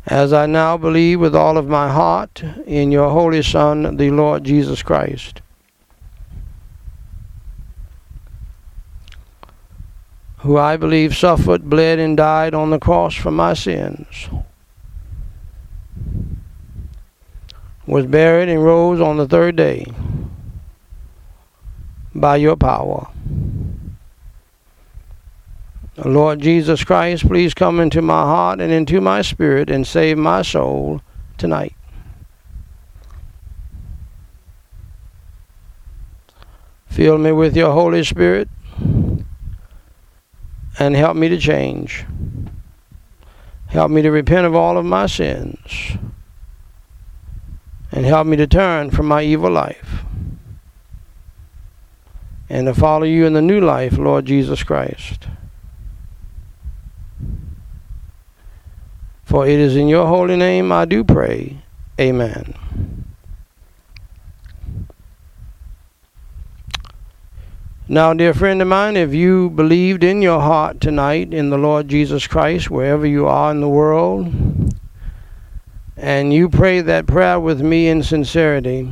As I now believe with all of my heart in your Holy Son, the Lord Jesus Christ who I believe suffered, bled, and died on the cross for my sins, was buried and rose on the third day by your power. Lord Jesus Christ, please come into my heart and into my spirit and save my soul tonight. Fill me with your Holy Spirit and help me to change. Help me to repent of all of my sins. And help me to turn from my evil life. And to follow you in the new life, Lord Jesus Christ. For it is in your holy name I do pray. Amen. Now, dear friend of mine, if you believed in your heart tonight in the Lord Jesus Christ, wherever you are in the world, and you pray that prayer with me in sincerity,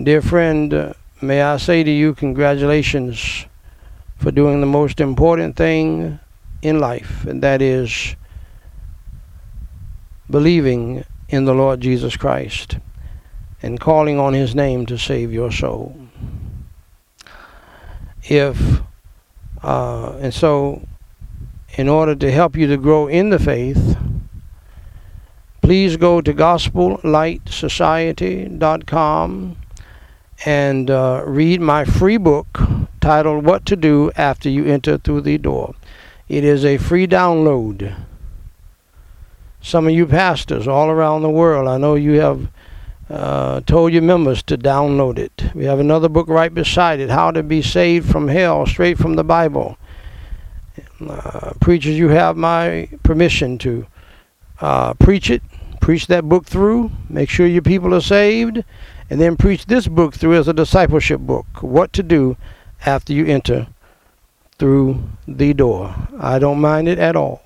dear friend, uh, may I say to you, congratulations for doing the most important thing in life, and that is believing in the Lord Jesus Christ and calling on his name to save your soul if uh, and so in order to help you to grow in the faith please go to gospellightsociety.com and uh, read my free book titled what to do after you enter through the door. It is a free download. Some of you pastors all around the world i know you have uh, told your members to download it. We have another book right beside it, How to Be Saved from Hell, straight from the Bible. Uh, preachers, you have my permission to uh, preach it, preach that book through, make sure your people are saved, and then preach this book through as a discipleship book. What to do after you enter through the door. I don't mind it at all.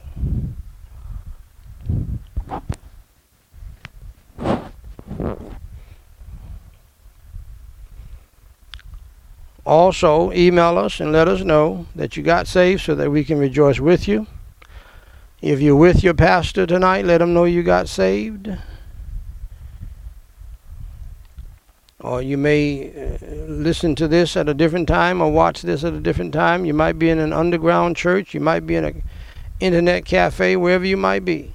Also, email us and let us know that you got saved so that we can rejoice with you. If you're with your pastor tonight, let him know you got saved. Or you may uh, listen to this at a different time or watch this at a different time. You might be in an underground church. You might be in an internet cafe, wherever you might be.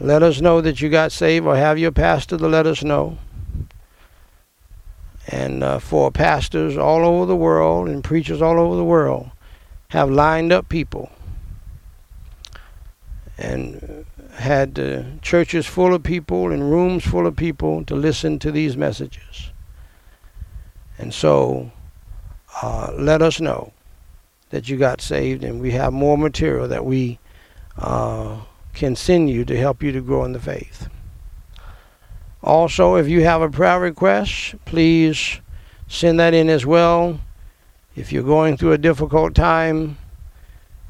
Let us know that you got saved or have your pastor to let us know. And uh, for pastors all over the world and preachers all over the world have lined up people and had uh, churches full of people and rooms full of people to listen to these messages. And so uh, let us know that you got saved, and we have more material that we uh, can send you to help you to grow in the faith. Also, if you have a prayer request, please send that in as well. If you're going through a difficult time,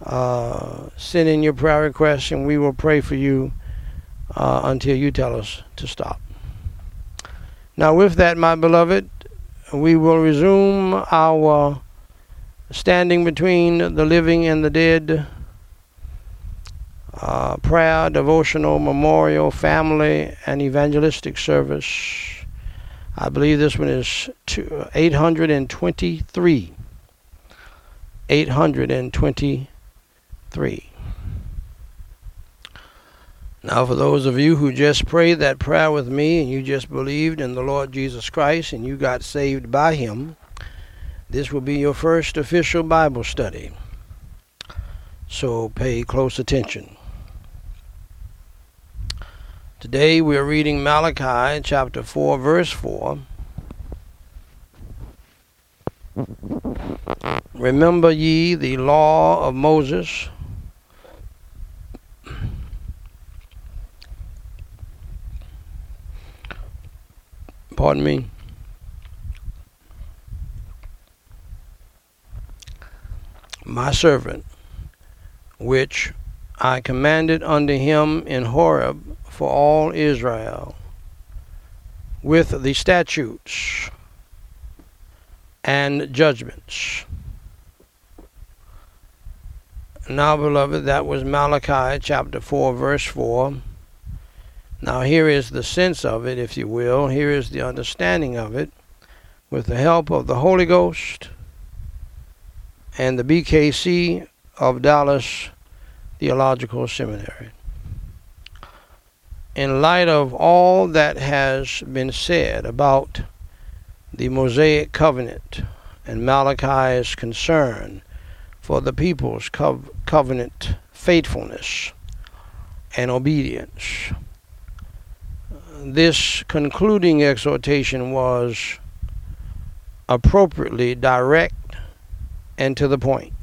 uh, send in your prayer request and we will pray for you uh, until you tell us to stop. Now, with that, my beloved, we will resume our standing between the living and the dead uh, prayer, devotional, memorial, family, and evangelistic service. I believe this one is 823. 823. Now, for those of you who just prayed that prayer with me and you just believed in the Lord Jesus Christ and you got saved by Him, this will be your first official Bible study. So pay close attention. Today we are reading Malachi chapter 4, verse 4. Remember ye the law of Moses. Pardon me. My servant, which I commanded unto him in Horeb for all Israel with the statutes and judgments. Now, beloved, that was Malachi chapter 4, verse 4. Now, here is the sense of it, if you will. Here is the understanding of it. With the help of the Holy Ghost and the BKC of Dallas Theological Seminary in light of all that has been said about the Mosaic covenant and Malachi's concern for the people's co- covenant faithfulness and obedience. This concluding exhortation was appropriately direct and to the point.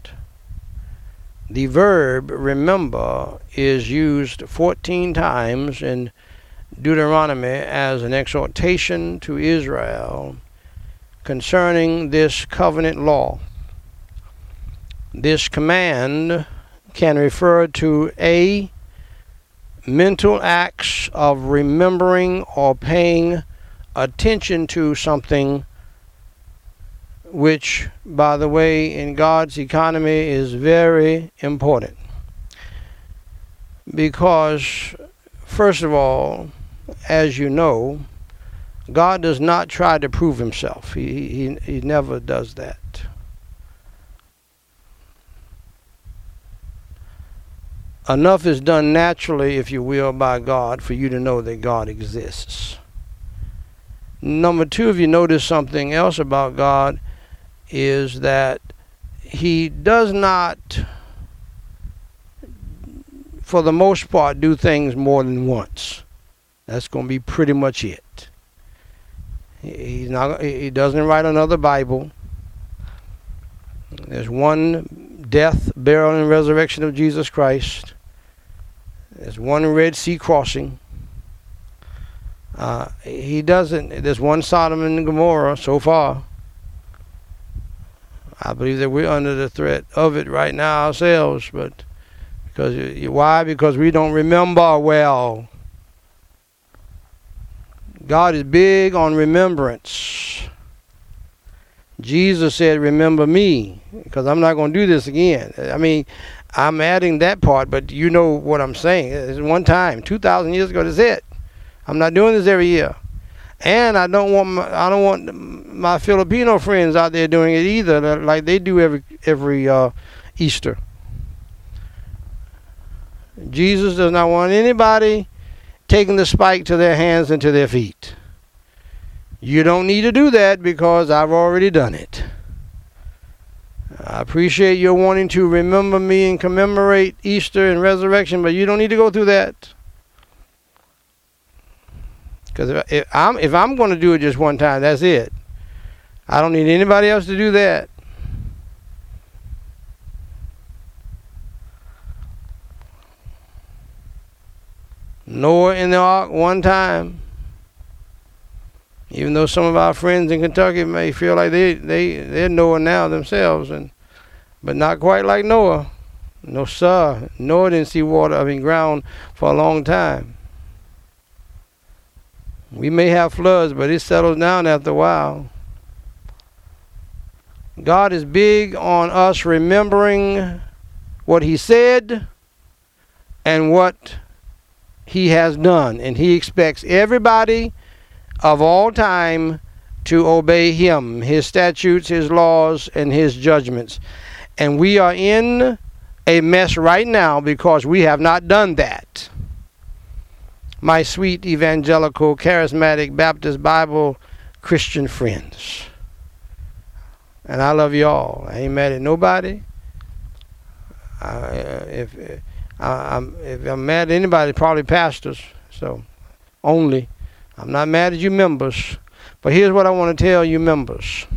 The verb remember is used 14 times in Deuteronomy as an exhortation to Israel concerning this covenant law. This command can refer to a mental acts of remembering or paying attention to something which, by the way, in God's economy is very important. Because, first of all, as you know, God does not try to prove himself. He, he, he never does that. Enough is done naturally, if you will, by God for you to know that God exists. Number two, if you notice something else about God, is that he does not, for the most part, do things more than once. That's going to be pretty much it. He's not. He doesn't write another Bible. There's one death, burial, and resurrection of Jesus Christ. There's one Red Sea crossing. Uh, he doesn't. There's one Sodom and Gomorrah so far. I believe that we're under the threat of it right now ourselves, but because why? Because we don't remember well. God is big on remembrance. Jesus said, Remember me, because I'm not going to do this again. I mean, I'm adding that part, but you know what I'm saying. It's one time, 2,000 years ago, that's it. I'm not doing this every year and I don't want my, I don't want my Filipino friends out there doing it either, like they do every every uh, Easter. Jesus does not want anybody taking the spike to their hands and to their feet. You don't need to do that because I've already done it. I appreciate your wanting to remember me and commemorate Easter and resurrection, but you don't need to go through that. Because if, if, I'm if I'm going to do it just one time, that's it. I don't need anybody else to do that. Noah in the ark one time. Even though some of our friends in Kentucky may feel like they they they're Noah now themselves, and but not quite like Noah. No sir, Noah didn't see water, I mean ground, for a long time. We may have floods, but it settles down after a while. God is big on us remembering what He said and what He has done. And He expects everybody of all time to obey Him, His statutes, His laws, and His judgments. And we are in a mess right now because we have not done that my sweet evangelical, charismatic, Baptist, Bible Christian friends. And I love you all. I ain't mad at nobody. Uh, if uh, I'm if I'm mad at anybody, probably pastors. So only. I'm not mad at you members. But here's what I want to tell you members.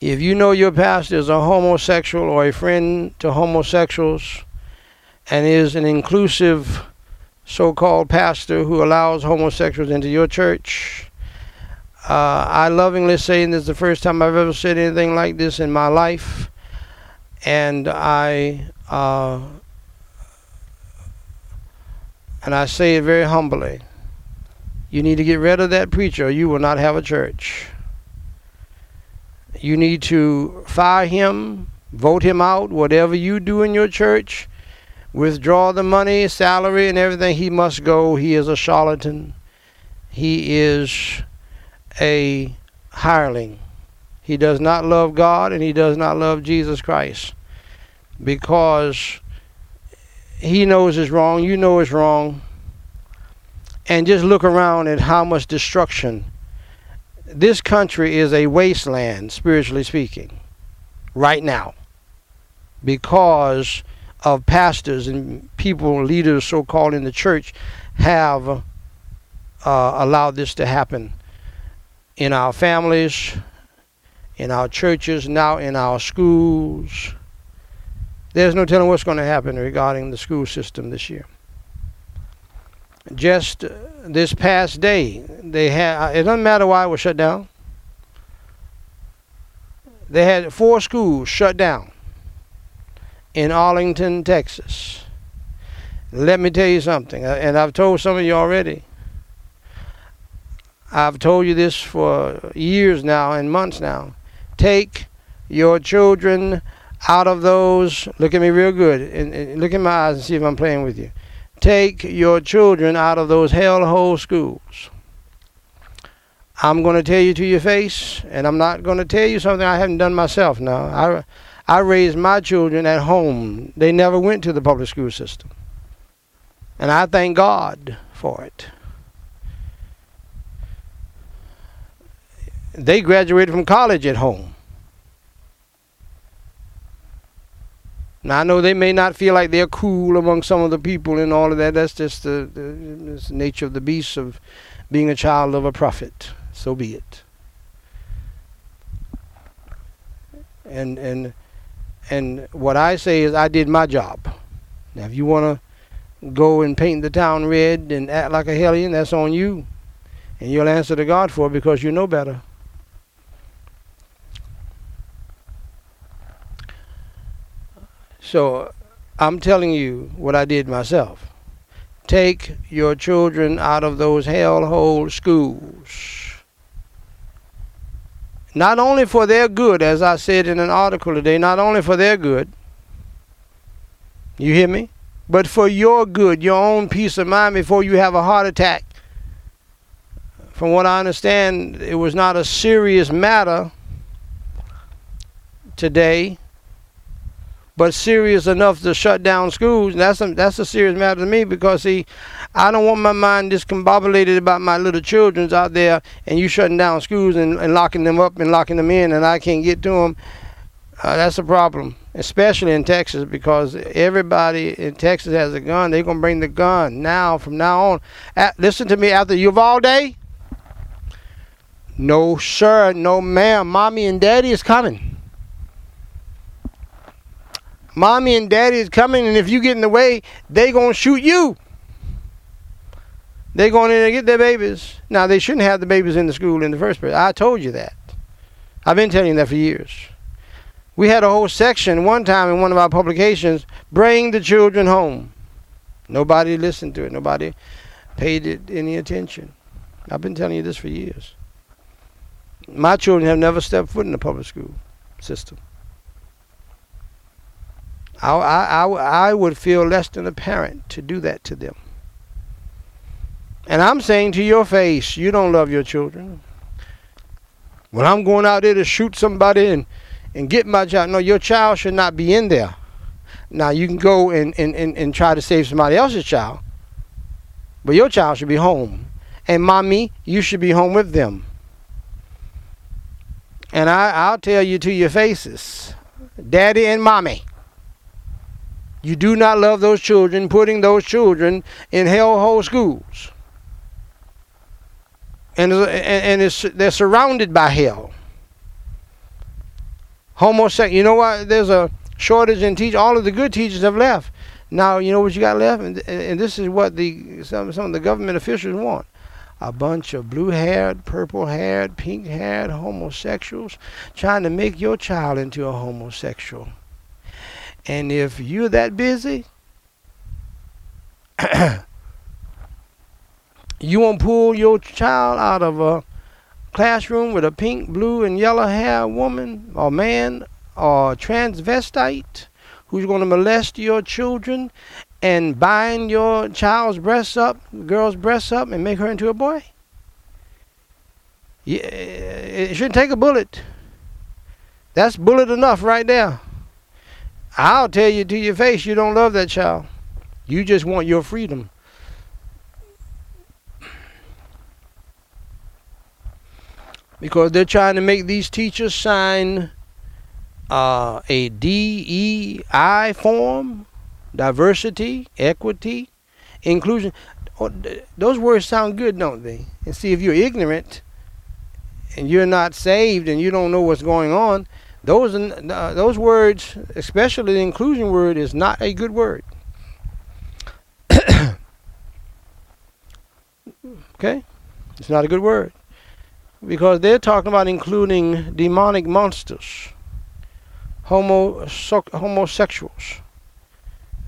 If you know your pastor is a homosexual or a friend to homosexuals, and is an inclusive so called pastor who allows homosexuals into your church. Uh, I lovingly say, and this is the first time I've ever said anything like this in my life, and I uh, and I say it very humbly. You need to get rid of that preacher, or you will not have a church. You need to fire him, vote him out, whatever you do in your church withdraw the money, salary, and everything, he must go. He is a charlatan. He is a hireling. He does not love God and he does not love Jesus Christ because he knows it's wrong, you know it's wrong. And just look around at how much destruction. This country is a wasteland, spiritually speaking, right now, because of pastors and people, leaders, so called in the church, have uh, allowed this to happen in our families, in our churches, now in our schools. There's no telling what's going to happen regarding the school system this year. Just uh, this past day, they had. It doesn't matter why it was shut down. They had four schools shut down in Arlington, Texas. Let me tell you something, uh, and I've told some of you already. I've told you this for years now and months now. Take your children out of those. Look at me real good and, and look in my eyes and see if I'm playing with you. Take your children out of those hellhole schools. I'm going to tell you to your face, and I'm not going to tell you something I haven't done myself now. I, I raised my children at home. They never went to the public school system. And I thank God for it. They graduated from college at home. Now I know they may not feel like they're cool among some of the people and all of that. That's just the, the, the nature of the beast of being a child of a prophet. So be it. And and and what I say is I did my job. Now, if you want to go and paint the town red and act like a hellion, that's on you. And you'll answer to God for it because you know better. So I'm telling you what I did myself. Take your children out of those hellhole schools not only for their good, as I said in an article today, not only for their good, you hear me? But for your good, your own peace of mind before you have a heart attack. From what I understand, it was not a serious matter today, but serious enough to shut down schools. That's a, that's a serious matter to me because see, I don't want my mind discombobulated about my little childrens out there, and you shutting down schools and, and locking them up and locking them in, and I can't get to them. Uh, that's a problem, especially in Texas, because everybody in Texas has a gun. They're gonna bring the gun now. From now on, At, listen to me. After Uvalde, no sir, no ma'am. Mommy and daddy is coming. Mommy and daddy is coming, and if you get in the way, they gonna shoot you. They going in and get their babies. Now they shouldn't have the babies in the school in the first place. I told you that. I've been telling you that for years. We had a whole section one time in one of our publications, bring the children home. Nobody listened to it. Nobody paid it any attention. I've been telling you this for years. My children have never stepped foot in the public school system. I, I, I, I would feel less than a parent to do that to them. And I'm saying to your face, you don't love your children. When I'm going out there to shoot somebody and, and get my child, no, your child should not be in there. Now, you can go and, and, and, and try to save somebody else's child, but your child should be home. And mommy, you should be home with them. And I, I'll tell you to your faces, daddy and mommy. You do not love those children, putting those children in hellhole schools. And, and, and they're surrounded by hell. Homosexual. You know what? There's a shortage in teachers. All of the good teachers have left. Now, you know what you got left? And, and this is what the some, some of the government officials want a bunch of blue haired, purple haired, pink haired homosexuals trying to make your child into a homosexual. And if you're that busy, you won't pull your child out of a classroom with a pink, blue, and yellow hair woman or man or transvestite who's going to molest your children and bind your child's breasts up, girl's breasts up, and make her into a boy? Yeah, it shouldn't take a bullet. That's bullet enough right there. I'll tell you to your face, you don't love that child. You just want your freedom. Because they're trying to make these teachers sign uh, a DEI form diversity, equity, inclusion. Oh, those words sound good, don't they? And see, if you're ignorant and you're not saved and you don't know what's going on, those uh, those words, especially the inclusion word, is not a good word. okay, it's not a good word because they're talking about including demonic monsters, homo homosexuals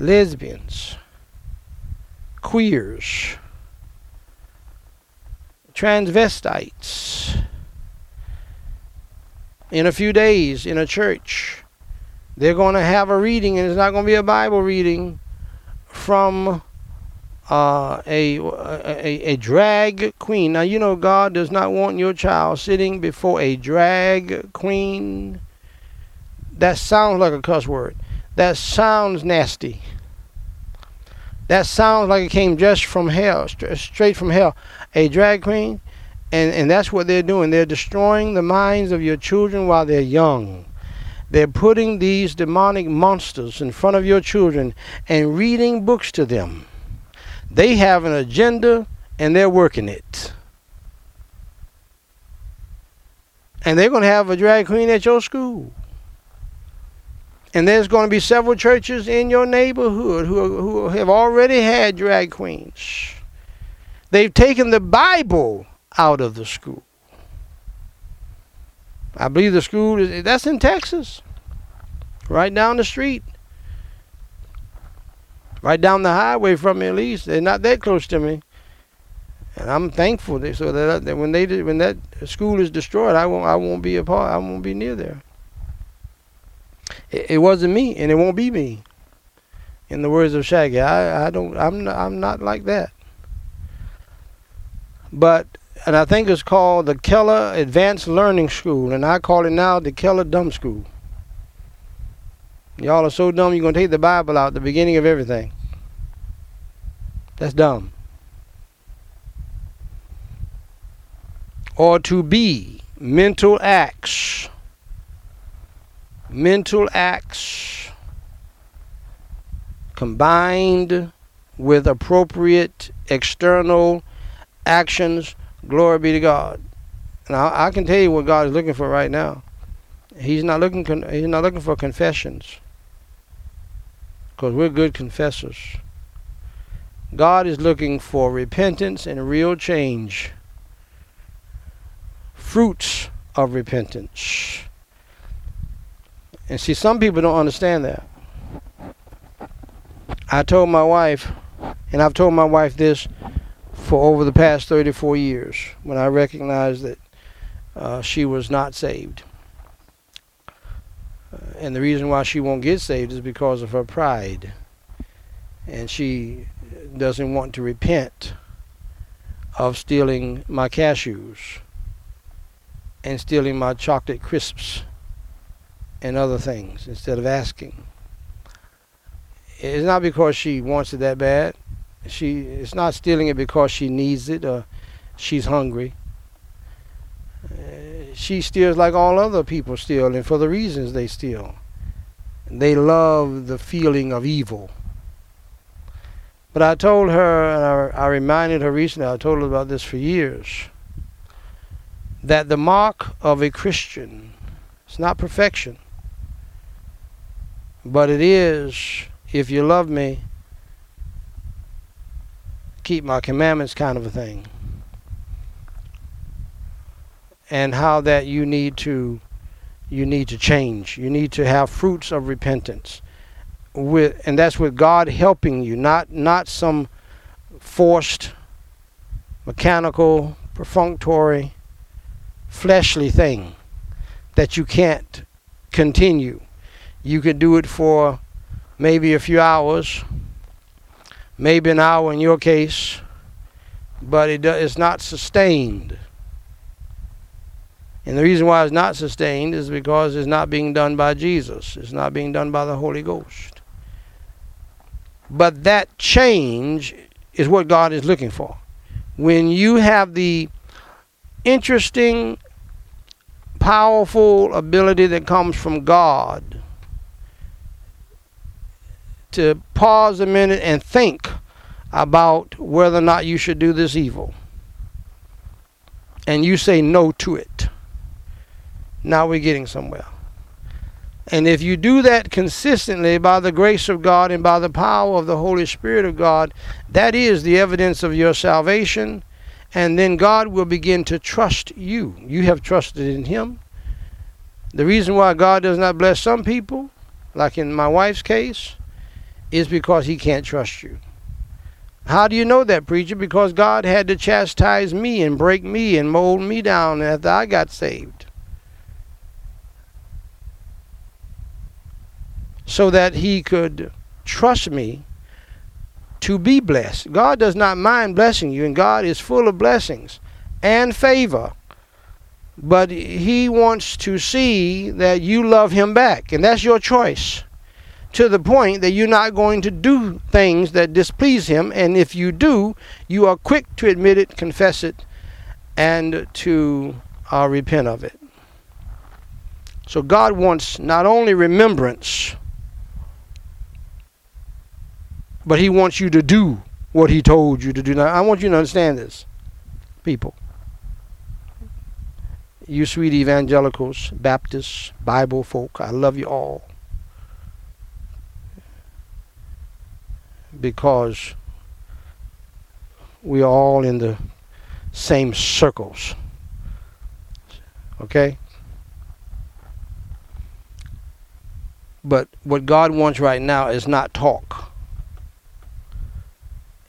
lesbians, queers, transvestites. In a few days, in a church, they're going to have a reading, and it's not going to be a Bible reading from uh, a, a, a drag queen. Now, you know, God does not want your child sitting before a drag queen. That sounds like a cuss word. That sounds nasty. That sounds like it came just from hell, straight from hell. A drag queen, and, and that's what they're doing. They're destroying the minds of your children while they're young. They're putting these demonic monsters in front of your children and reading books to them. They have an agenda and they're working it. And they're going to have a drag queen at your school. And there's going to be several churches in your neighborhood who, who have already had drag queens. They've taken the Bible out of the school. I believe the school is that's in Texas. Right down the street. Right down the highway from me at least. They're not that close to me. And I'm thankful so that, that when they when that school is destroyed, I won't I won't be a part I won't be near there. It, it wasn't me, and it won't be me. In the words of Shaggy, I, I don't, I'm, not, I'm not like that. But, and I think it's called the Keller Advanced Learning School, and I call it now the Keller Dumb School. Y'all are so dumb you're going to take the Bible out, the beginning of everything. That's dumb. Or to be mental acts. Mental acts combined with appropriate external actions. Glory be to God. Now I can tell you what God is looking for right now. He's not looking. He's not looking for confessions, because we're good confessors. God is looking for repentance and real change. Fruits of repentance. And see, some people don't understand that. I told my wife, and I've told my wife this for over the past 34 years when I recognized that uh, she was not saved. Uh, and the reason why she won't get saved is because of her pride. And she doesn't want to repent of stealing my cashews and stealing my chocolate crisps and other things instead of asking. It's not because she wants it that bad. She it's not stealing it because she needs it or she's hungry. Uh, she steals like all other people steal and for the reasons they steal. They love the feeling of evil. But I told her, and I, I reminded her recently, I told her about this for years, that the mark of a Christian is not perfection, but it is, if you love me, keep my commandments kind of a thing. And how that you need to you need to change. You need to have fruits of repentance with and that's with God helping you, not not some forced, mechanical, perfunctory, fleshly thing that you can't continue. You could do it for maybe a few hours, maybe an hour in your case, but it do, it's not sustained. And the reason why it's not sustained is because it's not being done by Jesus. It's not being done by the Holy Ghost. But that change is what God is looking for. When you have the interesting, powerful ability that comes from God to pause a minute and think about whether or not you should do this evil. And you say no to it. Now we're getting somewhere. And if you do that consistently by the grace of God and by the power of the Holy Spirit of God, that is the evidence of your salvation. And then God will begin to trust you. You have trusted in Him. The reason why God does not bless some people, like in my wife's case, is because He can't trust you. How do you know that, preacher? Because God had to chastise me and break me and mold me down after I got saved. so that he could trust me to be blessed. God does not mind blessing you, and God is full of blessings and favor. But he wants to see that you love him back, and that's your choice. To the point that you're not going to do things that displease him, and if you do, you are quick to admit it, confess it, and to uh, repent of it. So God wants not only remembrance, but he wants you to do what he told you to do. Now, I want you to understand this, people. You sweet evangelicals, Baptists, Bible folk, I love you all. Because we are all in the same circles. Okay? But what God wants right now is not talk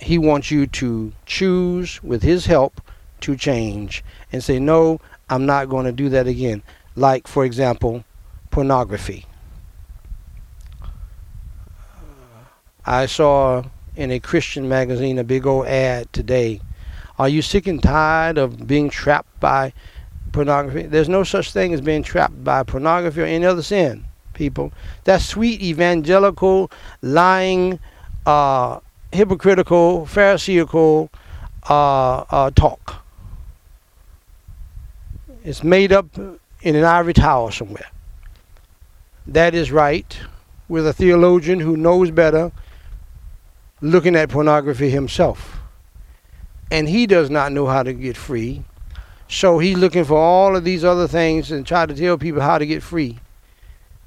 he wants you to choose with his help to change and say no i'm not going to do that again like for example pornography i saw in a christian magazine a big old ad today are you sick and tired of being trapped by pornography there's no such thing as being trapped by pornography or any other sin people. That sweet evangelical, lying, uh, hypocritical, pharisaical uh, uh, talk. It's made up in an ivory tower somewhere. That is right with a theologian who knows better looking at pornography himself. And he does not know how to get free. So he's looking for all of these other things and try to tell people how to get free.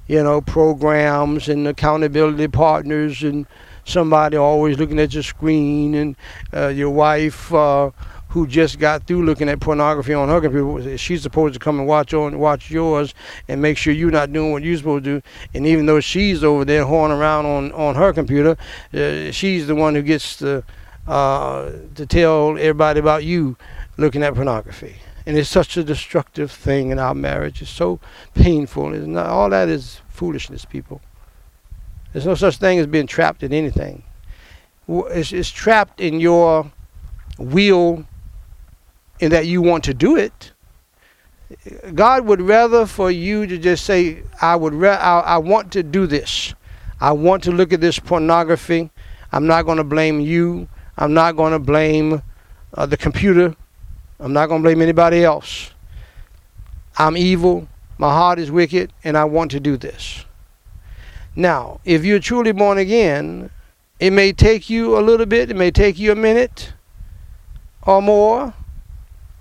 You know, programs and accountability partners and somebody always looking at your screen and uh, your wife uh, who just got through looking at pornography on her computer. She's supposed to come and watch on watch yours and make sure you're not doing what you're supposed to do. And even though she's over there horning around on on her computer, uh, she's the one who gets to uh, to tell everybody about you looking at pornography. And it's such a destructive thing in our marriage. It's so painful. It's not, all that is foolishness, people. There's no such thing as being trapped in anything. It's, it's trapped in your will in that you want to do it. God would rather for you to just say, I would ra- I, I want to do this. I want to look at this pornography. I'm not going to blame you. I'm not going to blame uh, the computer. I'm not going to blame anybody else. I'm evil. My heart is wicked, and I want to do this. Now, if you're truly born again, it may take you a little bit, it may take you a minute or more,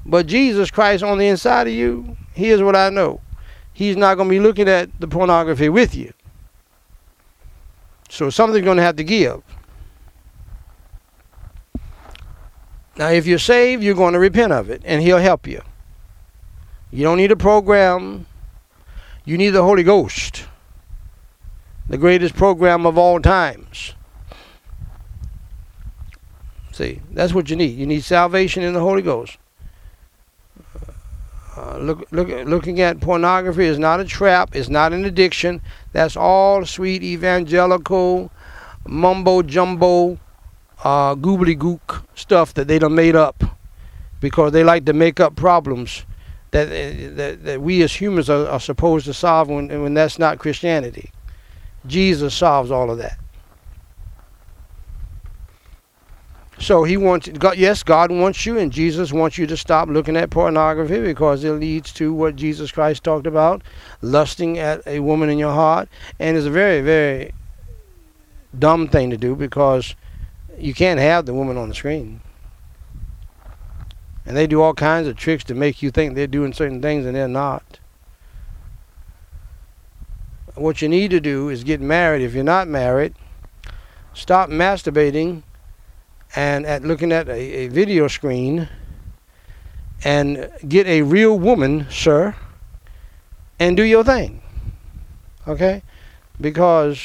but Jesus Christ on the inside of you, here's what I know. He's not going to be looking at the pornography with you. So something's going to have to give. Now, if you're saved, you're going to repent of it, and He'll help you. You don't need a program, you need the Holy Ghost, the greatest program of all times. See, that's what you need. You need salvation in the Holy Ghost. Uh, look, look, looking at pornography is not a trap. It's not an addiction. That's all sweet evangelical mumbo jumbo uh, goobly gook stuff that they done made up because they like to make up problems that that, that we as humans are, are supposed to solve when, when that's not Christianity. Jesus solves all of that. So he wants God, yes, God wants you and Jesus wants you to stop looking at pornography because it leads to what Jesus Christ talked about, lusting at a woman in your heart, and it's a very very dumb thing to do because you can't have the woman on the screen. And they do all kinds of tricks to make you think they're doing certain things and they're not. What you need to do is get married. If you're not married, stop masturbating and at looking at a, a video screen and get a real woman, sir, and do your thing. Okay? Because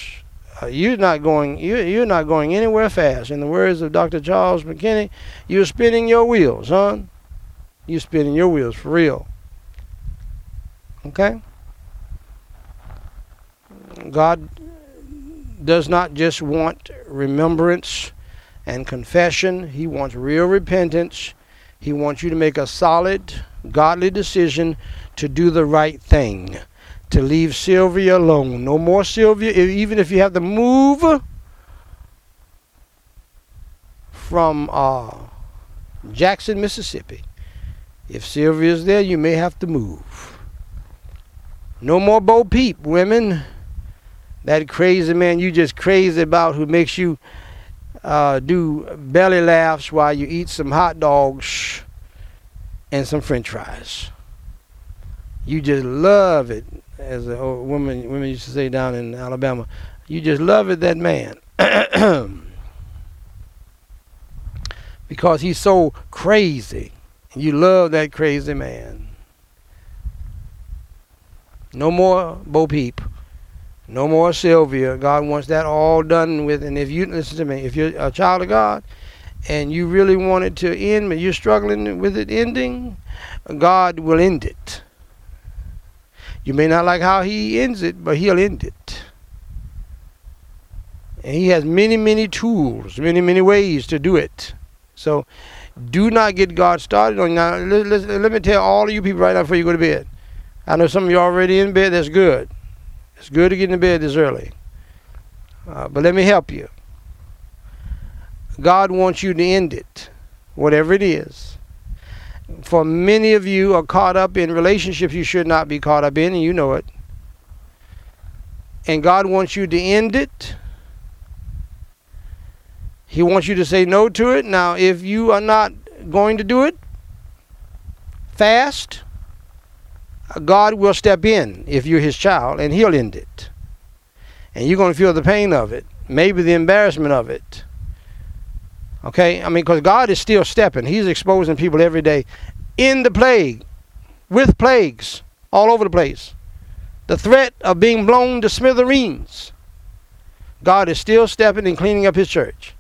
uh, you're not going you you're not going anywhere fast. In the words of Dr. Charles McKinney, you're spinning your wheels, son. You're spinning your wheels for real. Okay? God does not just want remembrance and confession. He wants real repentance. He wants you to make a solid, godly decision to do the right thing to leave Sylvia alone. No more Sylvia, even if you have to move from uh, Jackson, Mississippi. If Sylvia's there, you may have to move. No more Bo Peep, women. That crazy man you just crazy about who makes you uh, do belly laughs while you eat some hot dogs and some french fries. You just love it as a woman women used to say down in Alabama, you just love it that man. because he's so crazy. You love that crazy man. No more Bo Peep. No more Sylvia. God wants that all done with. And if you listen to me, if you're a child of God and you really want it to end, but you're struggling with it ending, God will end it. You may not like how he ends it, but he'll end it. And he has many, many tools, many, many ways to do it. So do not get God started on now. Let, let, let me tell all of you people right now before you go to bed. I know some of you are already in bed. That's good. It's good to get in bed this early. Uh, but let me help you. God wants you to end it, whatever it is. For many of you are caught up in relationships you should not be caught up in, and you know it. And God wants you to end it. He wants you to say no to it. Now, if you are not going to do it fast, God will step in if you're His child, and He'll end it. And you're going to feel the pain of it, maybe the embarrassment of it. Okay? I mean, because God is still stepping. He's exposing people every day in the plague, with plagues all over the place. The threat of being blown to smithereens. God is still stepping and cleaning up His church.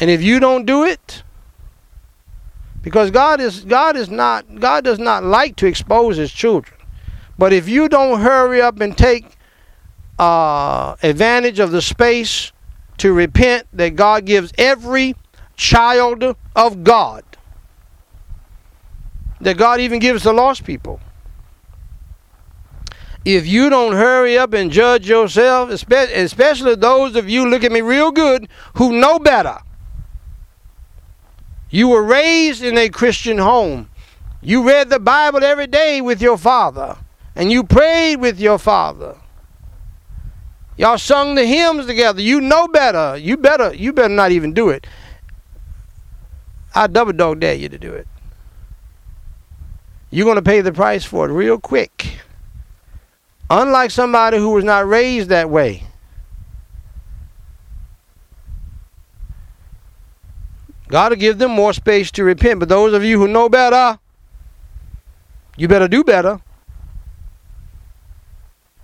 And if you don't do it, because God is God is not God does not like to expose His children. But if you don't hurry up and take uh, advantage of the space to repent that God gives every child of God. That God even gives the lost people. If you don't hurry up and judge yourself, especially those of you, look at me real good, who know better. You were raised in a Christian home. You read the Bible every day with your father, and you prayed with your father. Y'all sung the hymns together. You know better. You better you better not even do it. I double dog dare you to do it. You're to pay the price for it real quick. Unlike somebody who was not raised that way. God will give them more space to repent. But those of you who know better, you better do better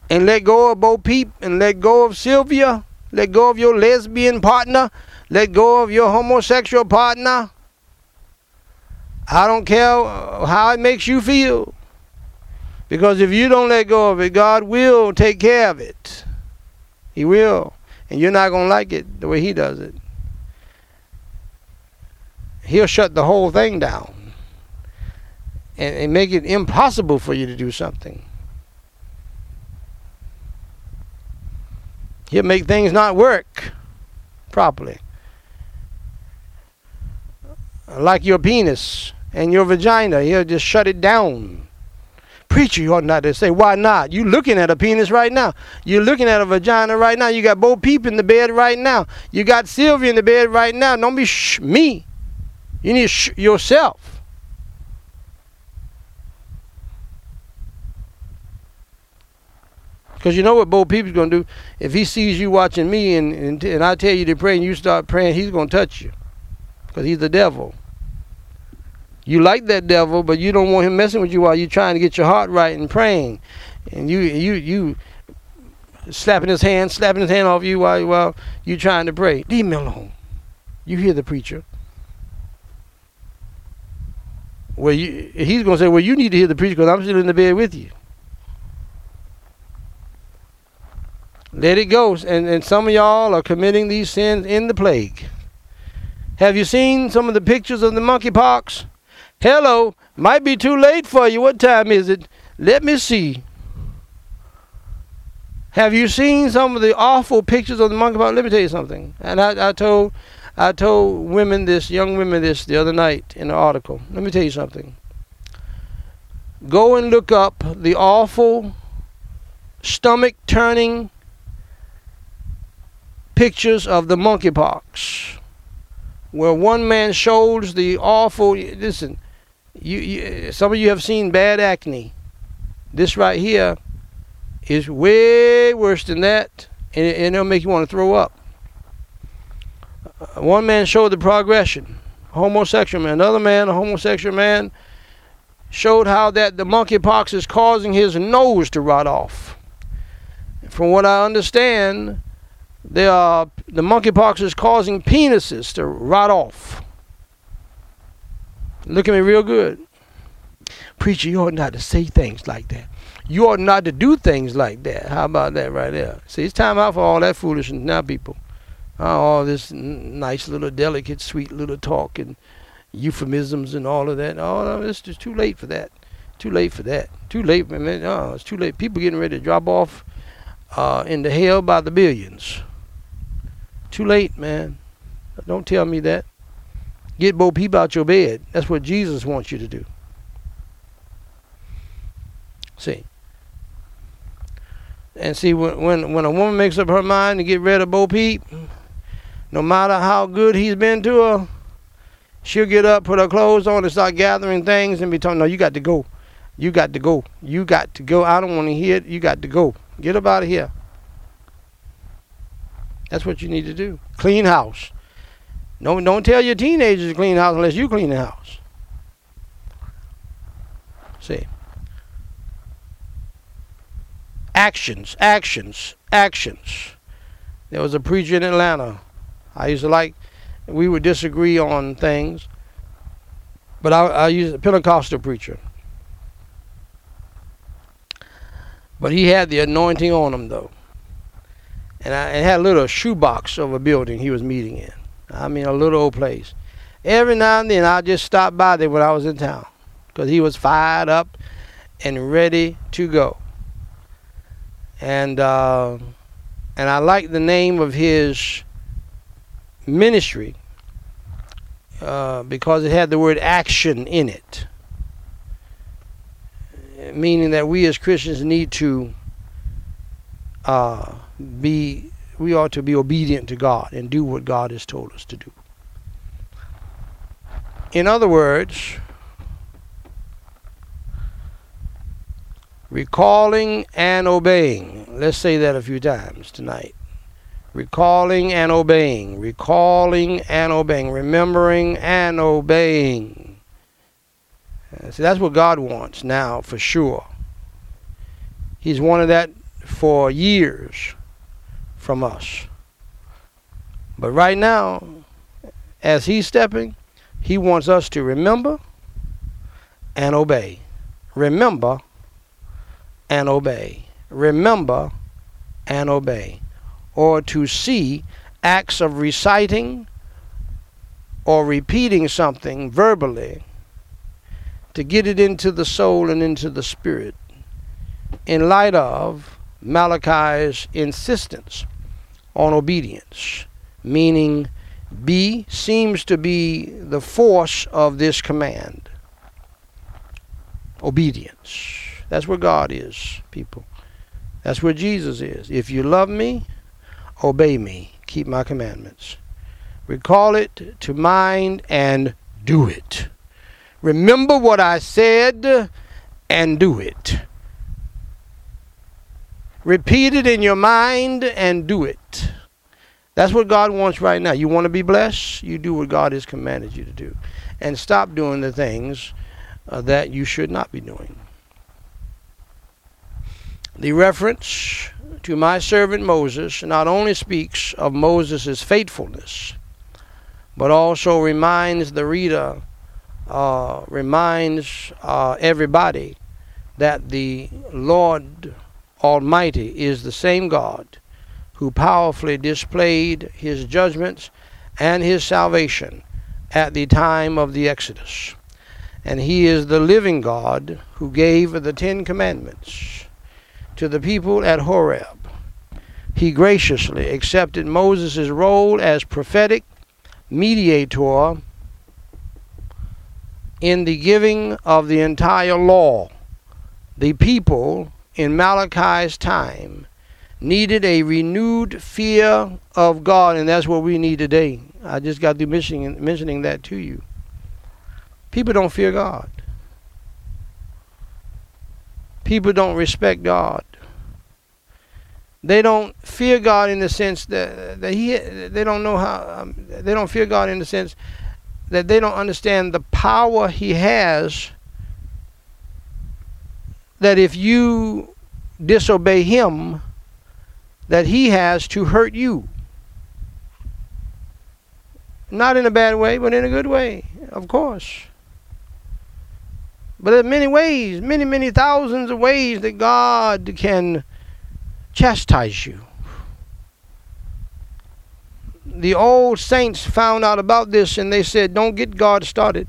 and let go of Bo Peep and let go of Sylvia, let go of your lesbian partner, let go of your homosexual partner. I don't care how it makes you feel. Because if you don't let go of it, God will take care of it. He will. And you're not going to like it the way He does it. He'll shut the whole thing down and, and make it impossible for you to do something. He'll make things not work properly. Like your penis and your vagina, he'll just shut it down. Preacher, you ought not to say, why not? You're looking at a penis right now. You're looking at a vagina right now. You got Bo Peep in the bed right now. You got Sylvia in the bed right now. Don't be shh me. You need yourself. Because you know what Bo Peep's going to do? If he sees you watching me and, and, and I tell you to pray and you start praying, he's going to touch you. Because he's the devil. You like that devil, but you don't want him messing with you while you're trying to get your heart right and praying. And you you you slapping his hand, slapping his hand off you while while you're trying to pray. Leave me alone. You hear the preacher. Well, you, he's going to say, well, you need to hear the preacher because I'm still in the bed with you. Let it go. And, and some of y'all are committing these sins in the plague. Have you seen some of the pictures of the monkeypox? Hello, might be too late for you. What time is it? Let me see. Have you seen some of the awful pictures of the monkeypox? Let me tell you something. And I, I told I told women this, young women this the other night in an article. Let me tell you something. Go and look up the awful stomach turning pictures of the monkeypox, where one man shows the awful. Listen, you, you some of you have seen bad acne. This right here is way worse than that, and, and it'll make you want to throw up. One man showed the progression, homosexual man. Another man, a homosexual man, showed how that the monkeypox is causing his nose to rot off. From what I understand, they are, the monkeypox is causing penises to rot off. Look at me real good. Preacher, you ought not to say things like that. You ought not to do things like that. How about that right there? See, it's time out for all that foolishness now, people. All this nice little, delicate, sweet little talk and euphemisms and all of that. Oh, no, it's just too late for that. Too late for that. Too late, man. Oh, it's too late. People getting ready to drop off uh, into hell by the billions. Too late, man. Don't tell me that. Get Bo Peep out your bed. That's what Jesus wants you to do. See. And see, when, when, when a woman makes up her mind to get rid of Bo Peep, no matter how good he's been to her, she'll get up, put her clothes on, and start gathering things and be told, no, you got to go. You got to go. You got to go. I don't want to hear it. You got to go. Get up out of here. That's what you need to do. Clean house. Don't don't tell your teenagers to clean house unless you clean the house. See. Actions, actions, actions. There was a preacher in Atlanta. I used to like we would disagree on things. But I, I used a Pentecostal preacher. But he had the anointing on him though. And I had a little shoebox of a building he was meeting in. I mean, a little old place. Every now and then, I just stop by there when I was in town because he was fired up and ready to go. And uh, and I like the name of his ministry uh, because it had the word action in it, meaning that we as Christians need to uh, be we ought to be obedient to God and do what God has told us to do. In other words, recalling and obeying. Let's say that a few times tonight. Recalling and obeying, recalling and obeying, remembering and obeying. Uh, see, that's what God wants now for sure. He's wanted that for years from us. But right now, as he's stepping, he wants us to remember and obey. Remember and obey. Remember and obey. Or to see acts of reciting or repeating something verbally to get it into the soul and into the spirit in light of Malachi's insistence on obedience, meaning B seems to be the force of this command. Obedience. That's where God is, people. That's where Jesus is. If you love me, obey me, keep my commandments. Recall it to mind and do it. Remember what I said and do it. Repeat it in your mind and do it. That's what God wants right now. You want to be blessed? You do what God has commanded you to do. And stop doing the things uh, that you should not be doing. The reference to my servant Moses not only speaks of Moses' faithfulness, but also reminds the reader, uh, reminds uh, everybody that the Lord Almighty is the same God who powerfully displayed his judgments and his salvation at the time of the Exodus. And he is the living God who gave the Ten Commandments to the people at Horeb. He graciously accepted Moses' role as prophetic mediator in the giving of the entire law. The people in Malachi's time needed a renewed fear of God, and that's what we need today. I just got through mentioning, mentioning that to you. People don't fear God. People don't respect God. They don't fear God in the sense that, that he they don't know how um, they don't fear God in the sense that they don't understand the power he has that if you disobey him, that he has to hurt you. Not in a bad way, but in a good way, of course. But there are many ways, many, many thousands of ways that God can chastise you. The old saints found out about this and they said, Don't get God started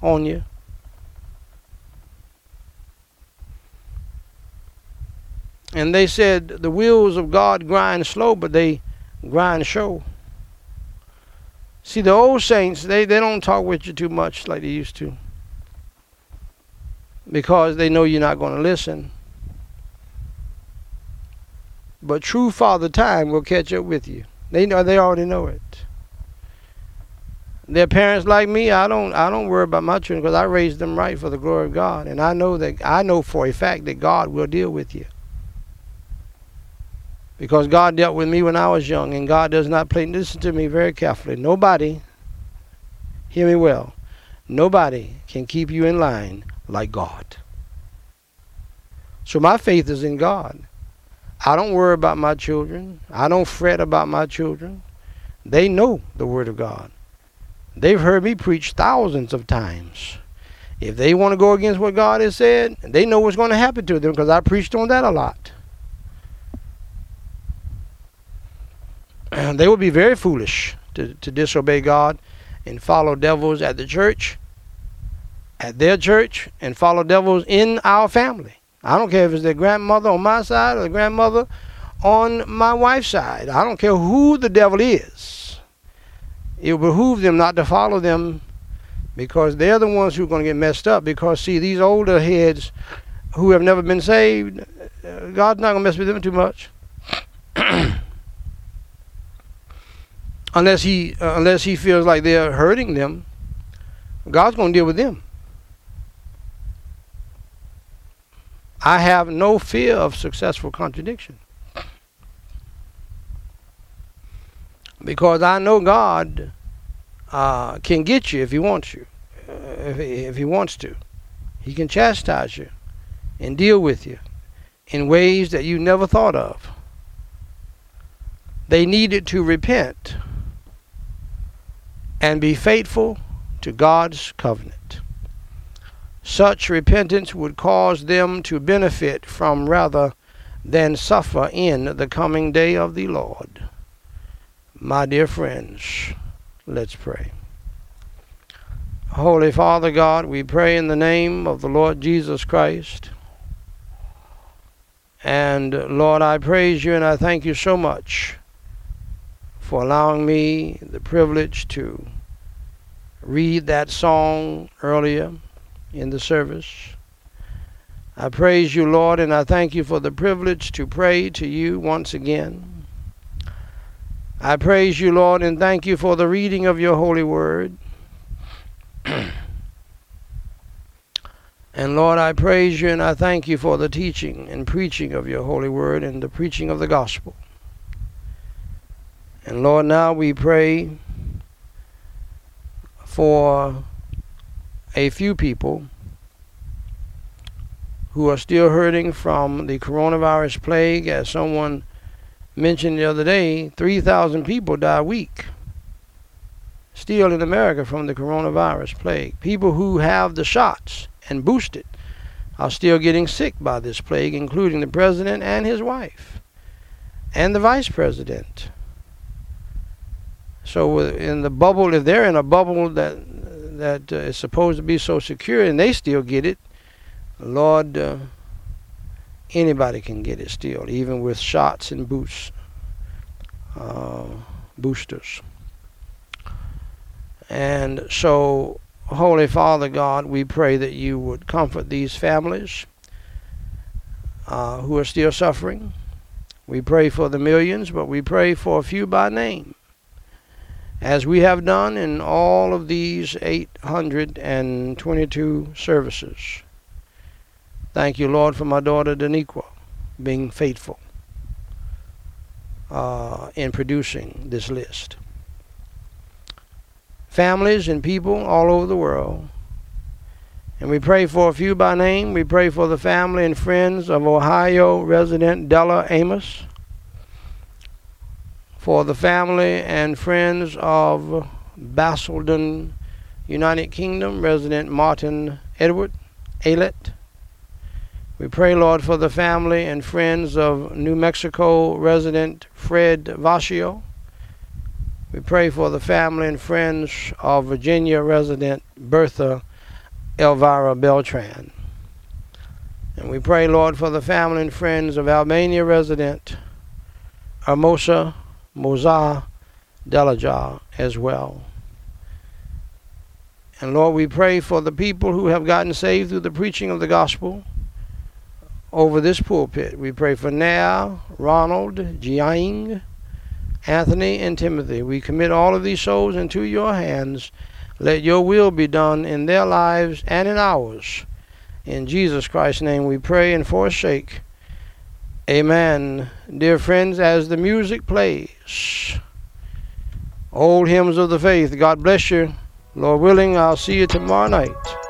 on you. And they said, The wheels of God grind slow, but they grind show. See, the old saints, they, they don't talk with you too much like they used to because they know you're not going to listen. But true Father Time will catch up with you. They know they already know it. Their parents like me, I don't I don't worry about my children because I raised them right for the glory of God, and I know that I know for a fact that God will deal with you. Because God dealt with me when I was young, and God does not play. Listen to me very carefully. Nobody, hear me well, nobody can keep you in line like God. So my faith is in God. I don't worry about my children. I don't fret about my children. They know the Word of God. They've heard me preach thousands of times. If they want to go against what God has said, they know what's going to happen to them because I preached on that a lot. And they would be very foolish to, to disobey God and follow devils at the church, at their church, and follow devils in our family. I don't care if it's their grandmother on my side or the grandmother on my wife's side. I don't care who the devil is. It will behoove them not to follow them because they're the ones who are going to get messed up. Because, see, these older heads who have never been saved, uh, God's not going to mess with them too much. unless he uh, unless he feels like they're hurting them, God's going to deal with them. I have no fear of successful contradiction. Because I know God uh, can get you if He wants you, uh, if, if He wants to. He can chastise you and deal with you in ways that you never thought of. They needed to repent and be faithful to God's covenant. Such repentance would cause them to benefit from rather than suffer in the coming day of the Lord. My dear friends, let's pray. Holy Father God, we pray in the name of the Lord Jesus Christ. And Lord, I praise you and I thank you so much for allowing me the privilege to read that song earlier in the service. I praise you, Lord, and I thank you for the privilege to pray to you once again. I praise you, Lord, and thank you for the reading of your holy word. and Lord, I praise you and I thank you for the teaching and preaching of your holy word and the preaching of the gospel. And Lord, now we pray for a few people who are still hurting from the coronavirus plague. As someone mentioned the other day, 3,000 people die a week still in America from the coronavirus plague. People who have the shots and boosted are still getting sick by this plague, including the president and his wife and the vice president. So uh, in the bubble, if they're in a bubble that that uh, is supposed to be so secure and they still get it, Lord, uh, anybody can get it still, even with shots and boosts, uh, boosters. And so, Holy Father God, we pray that you would comfort these families uh, who are still suffering. We pray for the millions, but we pray for a few by name as we have done in all of these 822 services. Thank you, Lord, for my daughter Daniqua being faithful uh, in producing this list. Families and people all over the world. And we pray for a few by name. We pray for the family and friends of Ohio resident Della Amos for the family and friends of Basildon, United Kingdom, resident Martin Edward Aylett. We pray, Lord, for the family and friends of New Mexico resident Fred Vascio. We pray for the family and friends of Virginia resident Bertha Elvira Beltran. And we pray, Lord, for the family and friends of Albania resident Hermosa Moza Delaja as well. And Lord, we pray for the people who have gotten saved through the preaching of the gospel over this pulpit. We pray for Nair, Ronald, Jiang, Anthony, and Timothy. We commit all of these souls into your hands. Let your will be done in their lives and in ours. In Jesus Christ's name we pray and forsake. Amen. Dear friends, as the music plays, old hymns of the faith, God bless you. Lord willing, I'll see you tomorrow night.